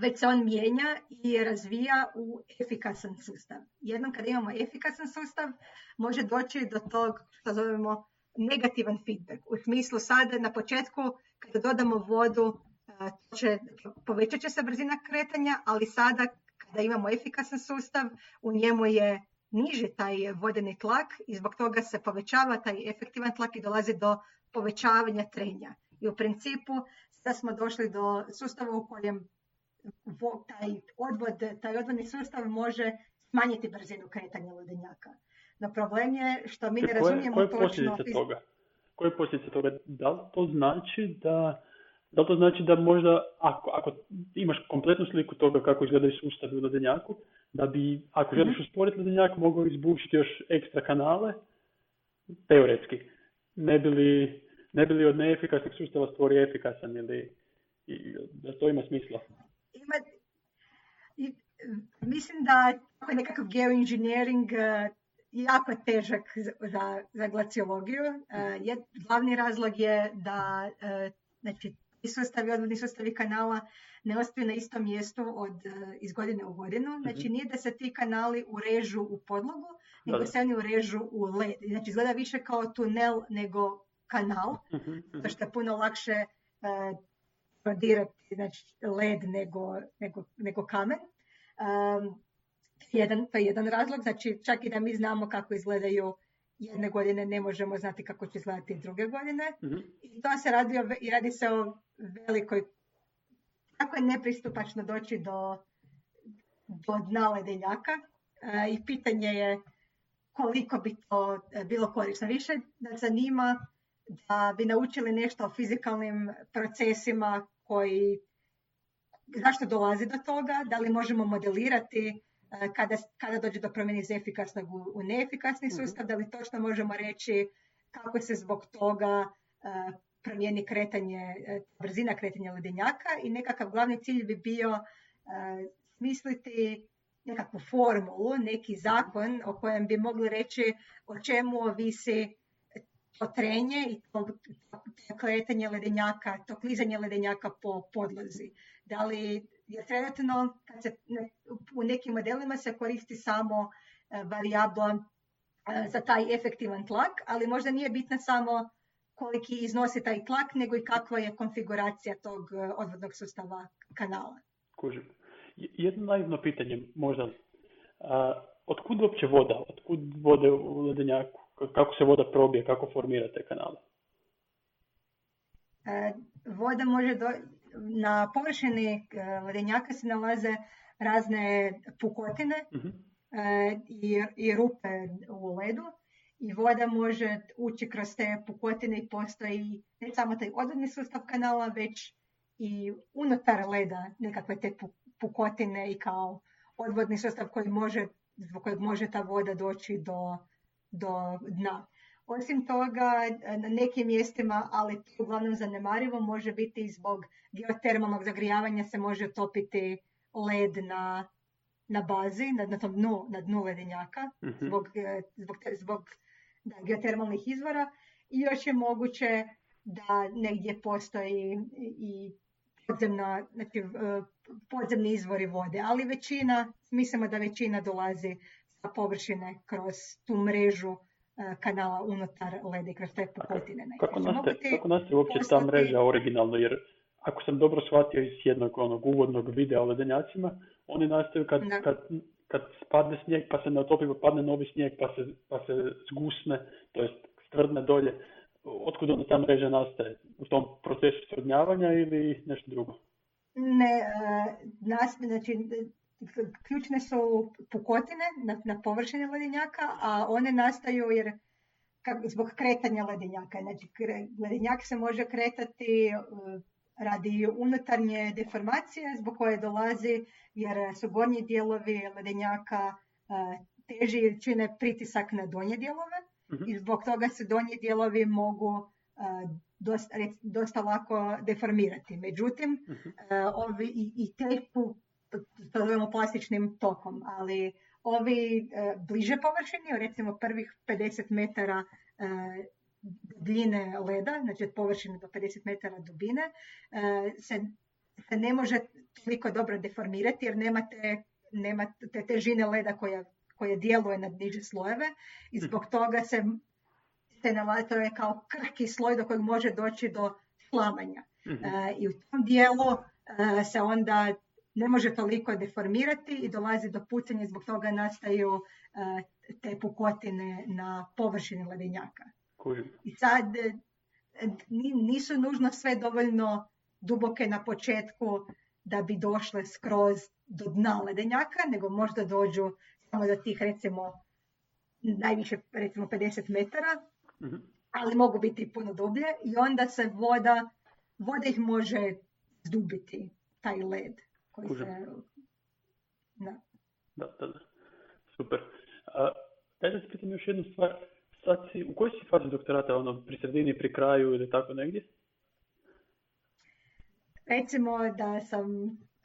već se on mijenja i razvija u efikasan sustav. Jednom kada imamo efikasan sustav, može doći do tog što zovemo negativan feedback. U smislu sada na početku kada dodamo vodu to će, povećat će se brzina kretanja, ali sada kada imamo efikasan sustav u njemu je niži taj vodeni tlak i zbog toga se povećava taj efektivan tlak i dolazi do povećavanja trenja. I u principu sada smo došli do sustava u kojem taj odvod, taj odvodni sustav može smanjiti brzinu kretanja ledenjaka. No problem je što mi ne Koje, razumijemo koje točno... posljedice toga? Koje posljedice toga? Da li to znači da da li to znači da možda ako, ako imaš kompletnu sliku toga kako izgledaju sustavi u ledenjaku, da bi ako želiš usporiti ledenjak mogao izbušiti još ekstra kanale, teoretski, ne bi li, ne bi li od neefikasnog sustava stvorio efikasan ili i, da to ima smisla. ima, i, mislim da tako nekakav geoengineering jako je težak za, za, glaciologiju. Eh, jed, glavni razlog je da eh, znači, ti sustavi, odvodni sustavi kanala ne ostaju na istom mjestu od eh, iz godine u godinu. Znači nije da se ti kanali urežu u podlogu, nego da. se oni urežu u led. Znači izgleda više kao tunel nego kanal Mhm, mhm. zato što je puno lakše e, prodirati znači, led nego, nego, nego kamen. Um, jedan, to je jedan razlog, znači čak i da mi znamo kako izgledaju jedne godine, ne možemo znati kako će izgledati druge godine. Mhm. I to se radi, o, radi se o velikoj, kako je nepristupačno doći do, do dna ledenjaka e, i pitanje je koliko bi to e, bilo korisno. Više nas zanima da bi naučili nešto o fizikalnim procesima koji, zašto dolazi do toga, da li možemo modelirati kada, kada dođe do promjene iz efikasnog u, u neefikasni Mhm. sustav, da li točno možemo reći kako se zbog toga e, promijeni kretanje, e, brzina kretanja ledenjaka i nekakav glavni cilj bi bio smisliti nekakvu formulu, neki zakon o kojem bi mogli reći o čemu ovisi to trenje i to, to kretanje ledenjaka, to klizanje ledenjaka po podlozi. Da li je trenutno, kad se ne- u nekim modelima se koristi samo e, varijabla e, za taj efektivan tlak, ali možda nije bitna samo koliki iznosi taj tlak, nego i kakva je konfiguracija tog e, odvodnog sustava kanala. Kužim. Jedno naivno pitanje, možda. A, otkud uopće voda? Otkud vode u ledenjaku? Kako se voda probije? Kako formira te kanale? E, Voda može do, na površini e, ledenjaka se nalaze razne pukotine e, i, i rupe u ledu i voda može ući kroz te pukotine i postoji ne samo taj odvodni sustav kanala, već i unutar leda nekakve te pu- pukotine i kao odvodni sustav koji može, zbog kojeg može ta voda doći do, do dna. Osim toga, na nekim mjestima, ali to uglavnom zanemarivo, može biti i zbog geotermalnog zagrijavanja se može topiti led na, na bazi, na, na tom dnu, na dnu ledenjaka, Mhm. zbog, e, zbog, zbog da, geotermalnih izvora. I još je moguće da negdje postoji i podzemna, znači, e, podzemni izvori vode, ali većina, mislimo da većina dolazi sa površine kroz tu mrežu kanala unutar leda i kroz te pukotine. Kako kako nastaje uopće ta mreža originalno? Jer ako sam dobro shvatio iz jednog onog uvodnog videa o ledenjacima, oni nastaju kad, Da. kad, kad spadne snijeg pa se natopi pa padne novi snijeg pa se, pa se zgusne, to jest stvrdne dolje. Otkud onda ta mreža nastaje? U tom procesu stvrdnjavanja ili nešto drugo? Ne, e, nas, znači, ključne su pukotine na, na površini ledenjaka, a one nastaju jer kak- zbog kretanja ledenjaka. Znači, ledenjak se može kretati e, radi unutarnje deformacije zbog koje dolazi jer su gornji dijelovi ledenjaka e, teži čine pritisak na donje dijelove Mhm. i zbog toga se donji dijelovi mogu a, dosta, dosta lako deformirati. Međutim, a, ovi i, i teku, to zovemo plastičnim tokom, ali ovi a, bliže površini, recimo prvih 50 metara a, dubine leda, znači od površine do 50 metara dubine, a, se, se ne može toliko dobro deformirati jer nemate, nema te težine leda koja, koja djeluje na niže slojeve i zbog toga se, se nalazi, to je kao krhki sloj do kojeg može doći do slamanja. E, I u tom dijelu e, se onda ne može toliko deformirati i dolazi do pucanja i zbog toga nastaju e, te pukotine na površini ledenjaka. I sad e, ni- nisu nužno sve dovoljno duboke na početku da bi došle skroz do dna ledenjaka, nego možda dođu samo do tih recimo najviše recimo 50 metara, Mhm. ali mogu biti i puno dublje i onda se voda, voda ih može zdubiti, taj led koji Kužim. se... Da. Da, da, da. Super. A, daj da se pitam još jednu stvar. Sad si, u kojoj si fazi doktorata, ono, pri sredini, pri kraju ili tako negdje? Recimo da sam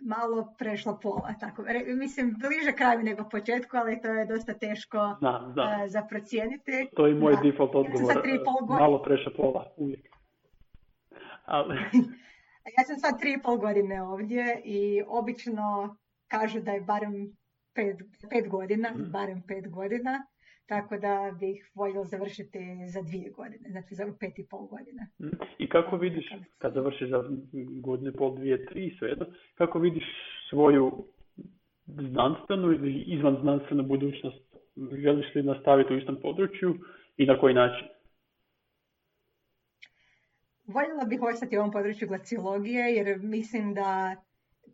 malo prešla pola, tako. Re- mislim, bliže kraju nego početku, ali to je dosta teško Znam, znam. e, za procijeniti. To je moj Da. default Ja sam odgovor. sad tri i pol e, godine. Malo preša pola, uvijek. Ali, <laughs> Ja sam sad tri i pol godine ovdje i obično kažu da je barem pet, pet godina, Mhm. barem pet godina, tako da bih voljela završiti za dvije godine, znači za pet i pol godina. mm, I kako vidiš, kad završiš za godine, pol, dvije, tri, svejedno, kako vidiš svoju znanstvenu ili izvan znanstvenu budućnost? Želiš li nastaviti u istom području i na koji način? Voljela bih ostati u ovom području glaciologije jer mislim da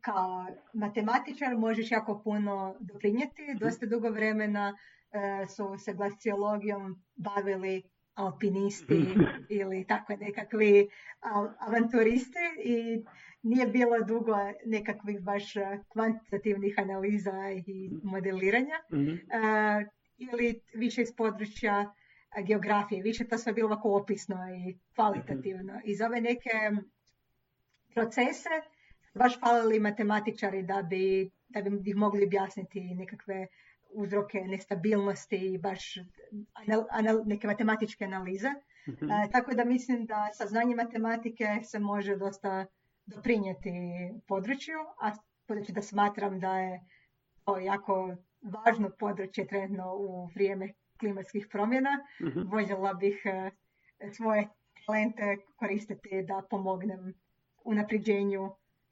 kao matematičar možeš jako puno doprinijeti. Dosta dugo vremena e, su se glaciologijom bavili alpinisti <laughs> ili tako nekakvi av- avanturisti i nije bilo dugo nekakvih baš kvantitativnih analiza i modeliranja. Mhm. E, ili više iz područja geografije, više to sve bilo ovako opisno i kvalitativno. I za ove neke procese baš falili matematičari da bi, da bi ih mogli objasniti nekakve uzroke nestabilnosti i baš anal- anal- neke matematičke analize. Mhm. E, tako da mislim da sa znanjem matematike se može dosta doprinijeti području, a budući da smatram da je to jako važno područje trenutno u vrijeme klimatskih promjena, Mhm. voljela bih e, svoje talente koristiti da pomognem unapređenju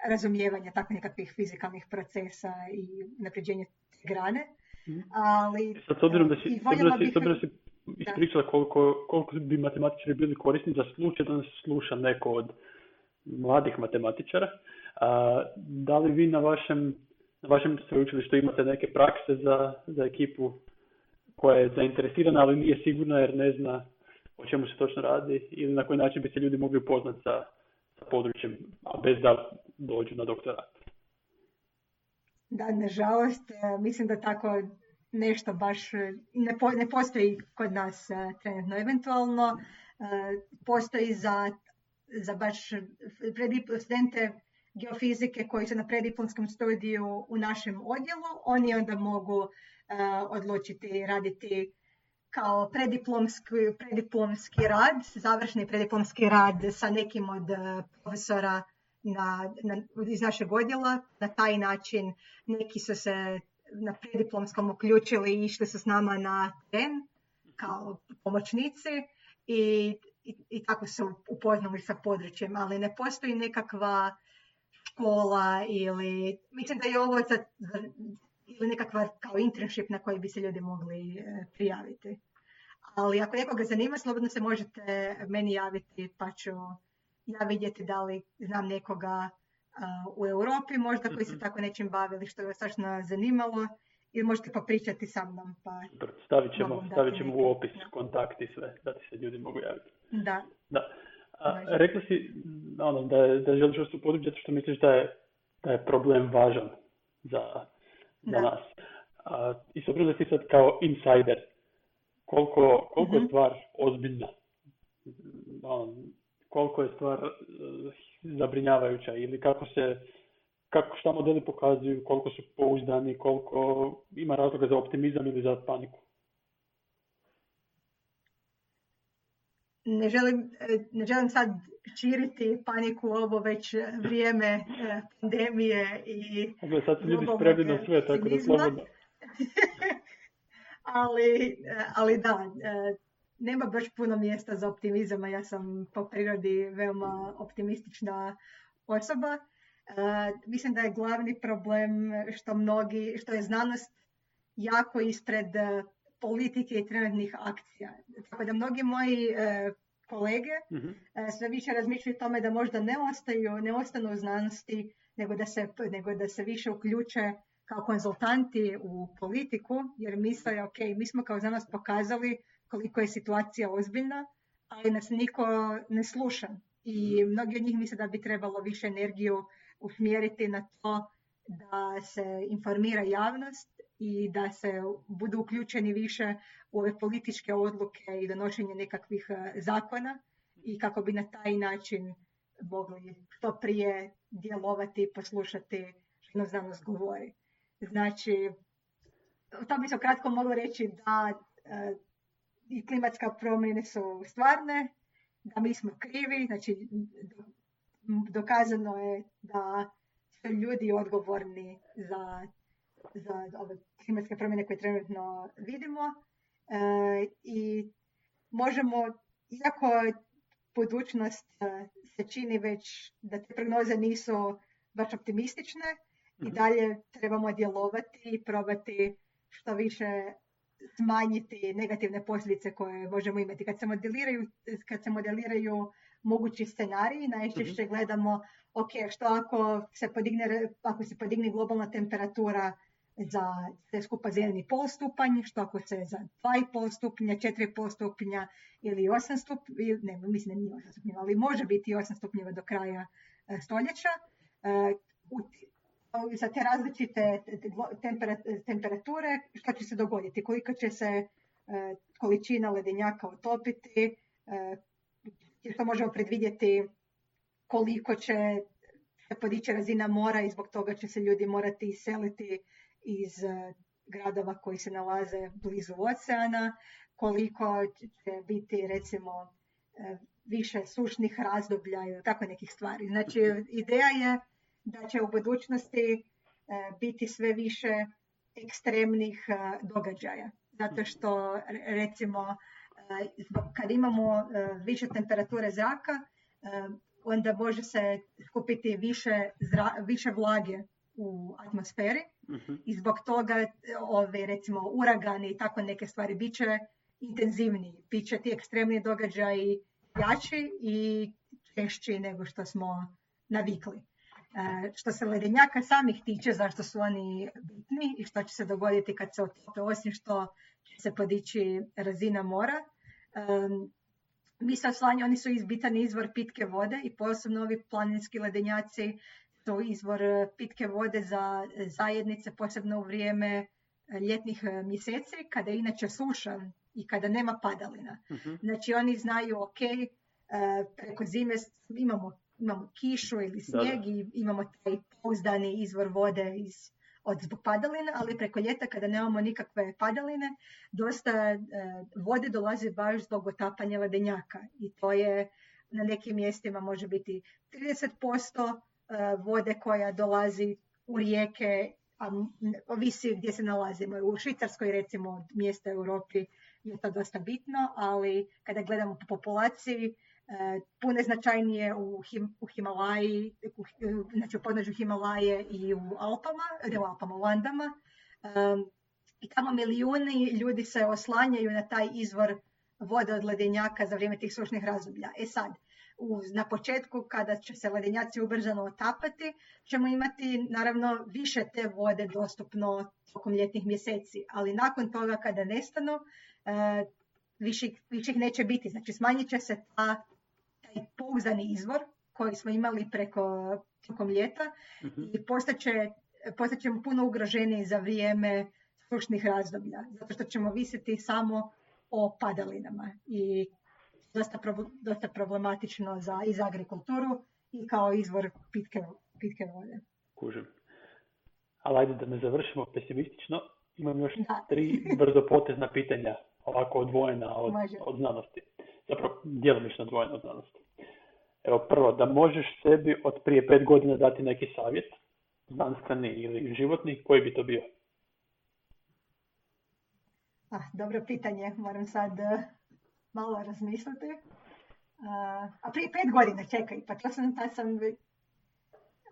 razumijevanja tako nekakvih fizikalnih procesa i unapređenju te grane. Mhm. Ali Sad, s obzirom da si, i s obzirom voljela da si, bih- s obzirom da si ispričala koliko, koliko bi matematičari bili korisni za slučaj da nas sluša neko od mladih matematičara, a, da li vi na vašem, na vašem sveučilištu imate neke prakse za, za ekipu koja je zainteresirana, ali nije sigurna jer ne zna o čemu se točno radi ili na koji način bi se ljudi mogli upoznati sa, sa područjem, a bez da dođu na doktorat. Da, nažalost, e, mislim da tako nešto baš ne, po- ne postoji kod nas e, trenutno. Eventualno e, postoji za, za baš studente geofizike koji su na prediplomskom studiju u našem odjelu. Oni onda mogu e, odlučiti raditi kao prediplomski, prediplomski rad, završni prediplomski rad sa nekim od e, profesora na, iz našeg odjela. Na taj način neki su se na prediplomskom uključili i išli su s nama na teren kao pomoćnici i, i, i tako su upoznali sa područjem, ali ne postoji nekakva škola ili, mislim da je ovo za, za- ili nekakva kao internship na koji bi se ljudi mogli e, prijaviti. Ali ako nekoga zanima, slobodno se možete meni javiti pa ću ja vidjeti da li znam nekoga a, u Europi možda koji se Mhm. tako nečim bavili što je vas zanimalo ili možete popričati sa mnom pa Stavit ćemo, stavit ćemo u opis da. kontakt i sve, da ti se ljudi mogu javiti. da. Da. A, rekla si ono, da, je- da želiš ostati u području zato što misliš da je, da je problem važan za, za Da. nas. A, I s obzirom da ti sad kao insider, koliko, koliko je Mhm. stvar ozbiljna? Ono, koliko je stvar e, zabrinjavajuća ili kako se kako šta modeli pokazuju, koliko su pouzdani, koliko ima razloga za optimizam ili za paniku. Ne želim, e, ne želim sad širiti paniku ovo već vrijeme e, pandemije i Dakle, sad su ljudi spremni na sve, tako da slobodno. <laughs> ali, e, ali da, e, nema baš puno mjesta za optimizam, a ja sam po prirodi veoma optimistična osoba. E, Mislim da je glavni problem što mnogi, što je znanost jako ispred e, politike i trenutnih akcija. Tako da mnogi moji e, kolege Mhm. e, sve više razmišljaju o tome da možda ne ostaju, ne ostanu u znanosti, nego da se, nego da se više uključe kao konzultanti u politiku, jer misle, ok, mi smo kao znanost pokazali koliko je situacija ozbiljna, ali nas niko ne sluša. I mnogi od njih misle da bi trebalo više energiju usmjeriti na to da se informira javnost i da se budu uključeni više u ove političke odluke i donošenje nekakvih e, zakona i kako bi na taj način mogli što prije djelovati i poslušati što nam znanost govori. Znači, to bi se kratko moglo reći da e, i klimatska promjene su stvarne, da mi smo krivi, znači dokazano je da su ljudi odgovorni za, za ove klimatske promjene koje trenutno vidimo E, i možemo, iako budućnost e, se čini već da te prognoze nisu baš optimistične, i Mhm. dalje trebamo djelovati i probati što više smanjiti negativne posljedice koje možemo imati. Kad se modeliraju, kad se modeliraju mogući scenariji, najčešće gledamo ok, što ako se podigne, ako se podigne globalna temperatura za sve skupa za 1,5 stupanj, što ako se za 2,5 stupnja, 4,5 stupnja ili 8 stupnja, ne, mislim da nije 8 stupnjeva, ali može biti 8 stupnjeva do kraja e, stoljeća. E, ti- za te različite temperature, što će se dogoditi, koliko će se e, količina ledenjaka otopiti, e, što možemo predvidjeti koliko će se podići razina mora i zbog toga će se ljudi morati iseliti iz e, gradova koji se nalaze blizu oceana, koliko će biti recimo e, više sušnih razdoblja i tako nekih stvari. Znači, ideja je da će u budućnosti e, biti sve više ekstremnih događaja. Zato što, re- recimo, kad imamo više temperature zraka, onda može se skupiti više, zra- više vlage u atmosferi Mhm. i zbog toga e, ove recimo uragani i tako neke stvari bit će intenzivniji, bit će ti ekstremni događaji jači i češći nego što smo navikli. E, što se ledenjaka samih tiče, zašto su oni bitni i što će se dogoditi kad se otope, osim što će se podići razina mora. em, mi se oslanjamo, oni su izbitan izvor pitke vode i posebno ovi planinski ledenjaci su izvor e, pitke vode za e, zajednice, posebno u vrijeme e, ljetnih mjeseci, kada je inače suša i kada nema padalina. Mhm. Znači oni znaju, ok, preko zime imamo, imamo kišu ili Da, da. snijeg i imamo taj pouzdani izvor vode iz, od zbog padalina, ali preko ljeta kada nemamo nikakve padaline, dosta vode dolazi baš zbog otapanja ledenjaka i to je na nekim mjestima može biti 30% e, vode koja dolazi u rijeke, a ovisi gdje se nalazimo. U Švicarskoj recimo od mjesta u Europi je to dosta bitno, ali kada gledamo po populaciji, e, puno je značajnije u, Him, u Himalaji, u, znači u podnožju Himalaje i u Alpama, ne u Alpama, u Andama. Em, I tamo milijuni ljudi se oslanjaju na taj izvor vode od ledenjaka za vrijeme tih sušnih razdoblja. E sad, na početku kada će se ledenjaci ubrzano otapati, ćemo imati naravno više te vode dostupno tokom ljetnih mjeseci, ali nakon toga kada nestanu, e, više, više ih neće biti. Znači smanjit će se ta, taj pouzdani izvor koji smo imali preko tokom ljeta Mhm. i postaće, postaćemo puno ugroženiji za vrijeme sušnih razdoblja, zato što ćemo visiti samo o padalinama i dosta, dosta problematično za, i za agrikulturu i kao izvor pitke, pitke vode. Kužim. Ali ajde da ne završimo pesimistično, imam još tri brzo potezna pitanja, ovako odvojena od, od znanosti. Zapravo, djelomično odvojena od znanosti. Evo prvo, da možeš sebi od prije pet godina dati neki savjet, znanstveni ili životni, koji bi to bio? Ah, dobro pitanje, moram sad malo razmisliti. Uh, a prije pet godina, čekaj, pa to sam, ta sam...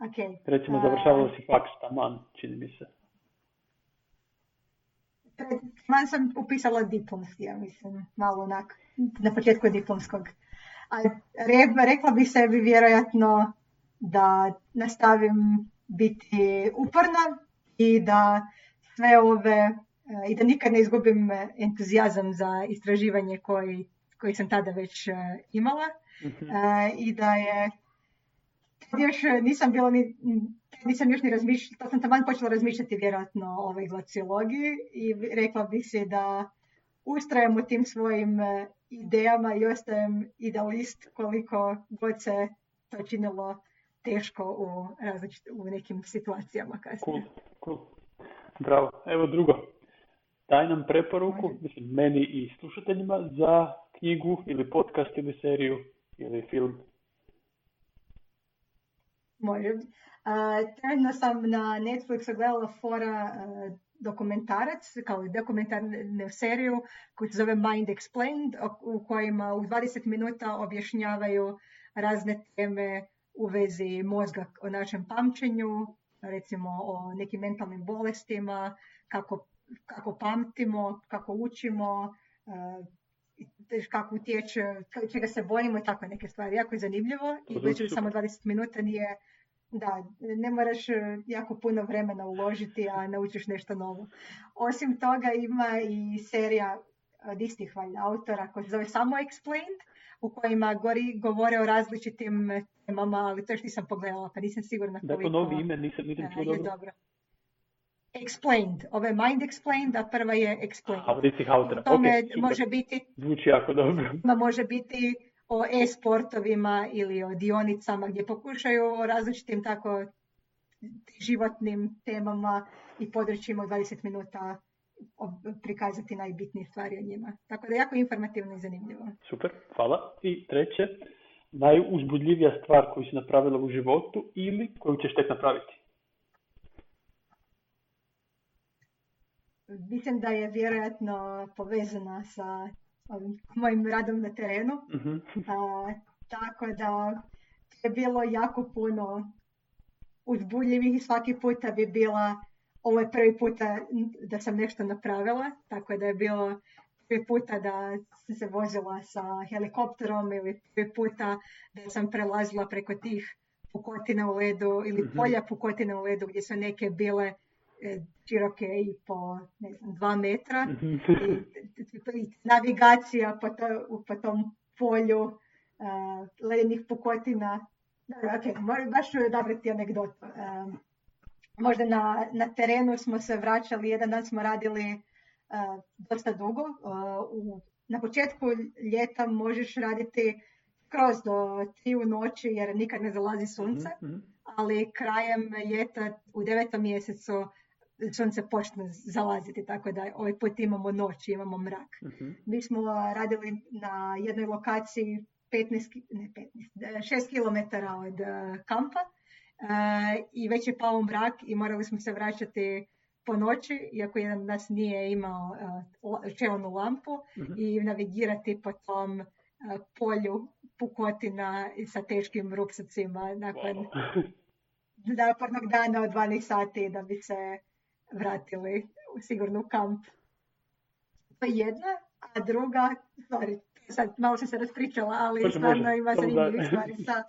Okay. Recimo, uh, završavalo si faks, taman, čini mi se. Man sam upisala diplomski, ja mislim, malo onak, na početku diplomskog. A rekla bi sebi vjerojatno da nastavim biti uporna i da sve ove i da nikad ne izgubim entuzijazam za istraživanje koji, koji sam tada već e, imala mhm. e, i da je još nisam bila ni nisam još ni razmišljala, to sam taman počela razmišljati vjerojatno o ovoj glaciologiji i rekla bi se da ustrajem u tim svojim e, idejama i ostajem idealist koliko god se to činilo teško u, različit, u nekim situacijama kasnije. Cool, cool. Bravo. Evo drugo. Daj nam preporuku, mislim, meni i slušateljima za knjigu ili podcast ili seriju ili film. Može. Uh, sam na Netflixu gledala fora uh, dokumentarac, kao dokumentarnu seriju koji se zove Mind Explained, u kojima u 20 minuta objašnjavaju razne teme u vezi mozga o našem pamćenju, recimo o nekim mentalnim bolestima, kako, kako pamtimo, kako učimo, eh, kako utječe, čega se bojimo i tako neke stvari. Jako je zanimljivo i već samo 20 minuta nije da, ne moraš eh, jako puno vremena uložiti, a naučiš nešto novo. Osim toga ima i serija od istih autora koja se zove samo Explained, u kojima gori, govore o različitim temama, ali to još nisam pogledala, pa nisam sigurna koliko... Dakle, novi ime, nisam, nisam čuo dobro. dobro. Explained. Ove je Mind Explained, a prva je Explained. A od istih autora. Tome okay, može biti... Zvuči jako dobro. Može biti o e-sportovima ili o dionicama gdje pokušaju o različitim tako životnim temama i područjima u 20 minuta prikazati najbitnije stvari o njima. Tako da je jako informativno i zanimljivo. Super, hvala. I treće, najuzbudljivija stvar koju si napravila u životu ili koju ćeš tek napraviti? Mislim da je vjerojatno povezana sa mojim radom na terenu. uh tako da je bilo jako puno uzbudljivih i svaki puta bi bila ovo je prvi puta da sam nešto napravila, tako da je bilo prvi puta da sam se vozila sa helikopterom ili prvi puta da sam prelazila preko tih pukotina u ledu ili mhm. polja pukotina u ledu gdje su neke bile široke i po ne znam, dva metra mhm. I, navigacija po, to, po tom polju uh, ledenih pukotina. Ok, baš ću odabrati anegdotu. Um, možda na, na terenu smo se vraćali, jedan dan smo radili uh, dosta dugo. Uh, u, na početku ljeta možeš raditi kroz do tri u noći jer nikad ne zalazi sunce, mm ali krajem ljeta u devetom mjesecu sunce počne zalaziti, tako da ovaj put imamo noć, imamo mrak. mm Mi smo radili na jednoj lokaciji 15, ne 15, 6 km od uh, kampa i već je pao mrak i morali smo se vraćati po noći, iako jedan nas nije imao čelnu lampu mhm. i navigirati po tom polju pukotina sa teškim ruksacima nakon napornog <laughs> dana od 12 sati da bi se vratili u sigurnu kamp. To je jedna, a druga, sorry, sad malo sam se raspričala, ali stvarno ima zanimljivih <laughs> stvari sa,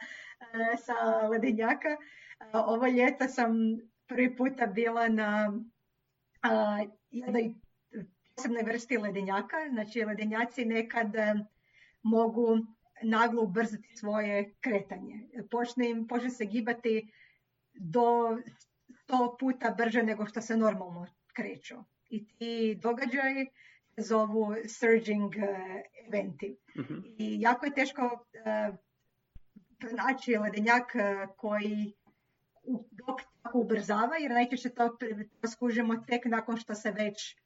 sa ledenjaka. Ovo ljeto sam prvi puta bila na a, jednoj posebnoj vrsti ledenjaka. Znači, ledenjaci nekad e, mogu naglo ubrzati svoje kretanje. Počne, im, počne se gibati do sto puta brže nego što se normalno kreću. i ti događaji zovu surging eventi. Mhm. I jako je teško pronaći ledenjak koji dok tako ubrzava, jer najčešće to skužimo tek nakon što se već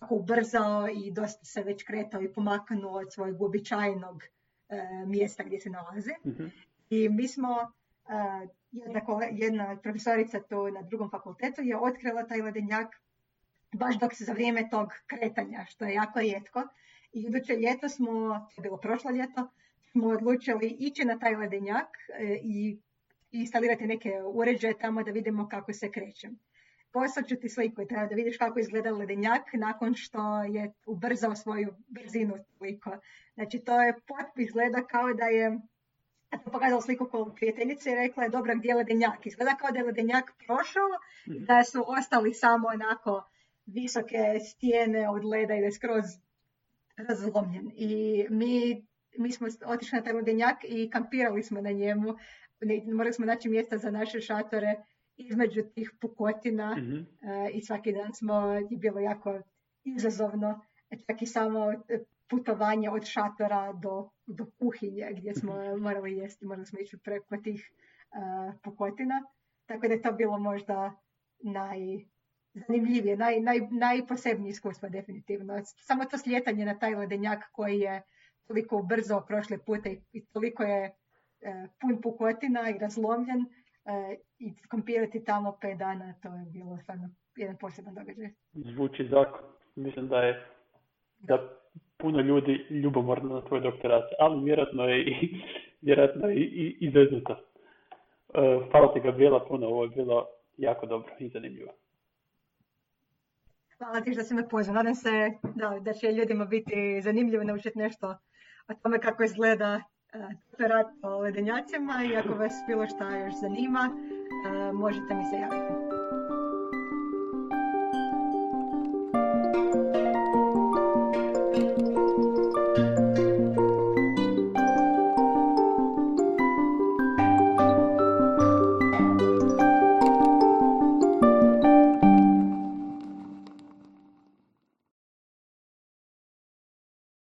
tako ubrzao i dosta se već kretao i pomaknuo od svojeg uobičajenog mjesta gdje se nalazi. Mhm. I mi smo, jedna, jedna profesorica to na drugom fakultetu je otkrila taj ledenjak baš dok se za vrijeme tog kretanja, što je jako rijetko. I iduće ljeto smo, to je bilo prošlo ljeto, smo odlučili ići na taj ledenjak e, i instalirati neke uređaje tamo da vidimo kako se kreće. Poslat ću ti sliku da vidiš kako izgleda ledenjak nakon što je ubrzao svoju brzinu toliko. Znači to je potpis izgleda kao da je pokazala sliku kod prijateljice i rekla je dobro gdje je ledenjak. Izgleda kao da je ledenjak prošao, Mhm. da su ostali samo onako visoke stijene od leda i da je skroz razlomljen. I mi, mi smo otišli na taj ledenjak i kampirali smo na njemu. Morali smo naći mjesta za naše šatore između tih pukotina Mhm. e, i svaki dan smo, je bilo jako izazovno, čak i samo e, putovanje od šatora do, do kuhinje gdje smo morali jesti, morali smo ići preko tih e, pukotina. Tako da je to bilo možda najzanimljivije, naj, naj, najposebnije iskustvo definitivno. Samo to slijetanje na taj ledenjak koji je toliko brzo prošle puta i, i toliko je e, pun pukotina i razlomljen e, i kampirati tamo pet dana, to je bilo stvarno jedan poseban događaj. Zvuči zakon. Mislim da je da puno ljudi ljubomorno na tvoj doktorat, ali vjerojatno je i, vjerojatno je i, i izveznuto. E, Hvala ti Gabriela puno, ovo je bilo jako dobro i zanimljivo. Hvala ti što si me pozvao. Nadam se da, da će ljudima biti zanimljivo naučiti nešto o tome kako izgleda e, doktorat o ledenjacima i ako vas bilo šta još zanima, e, možete mi se javiti.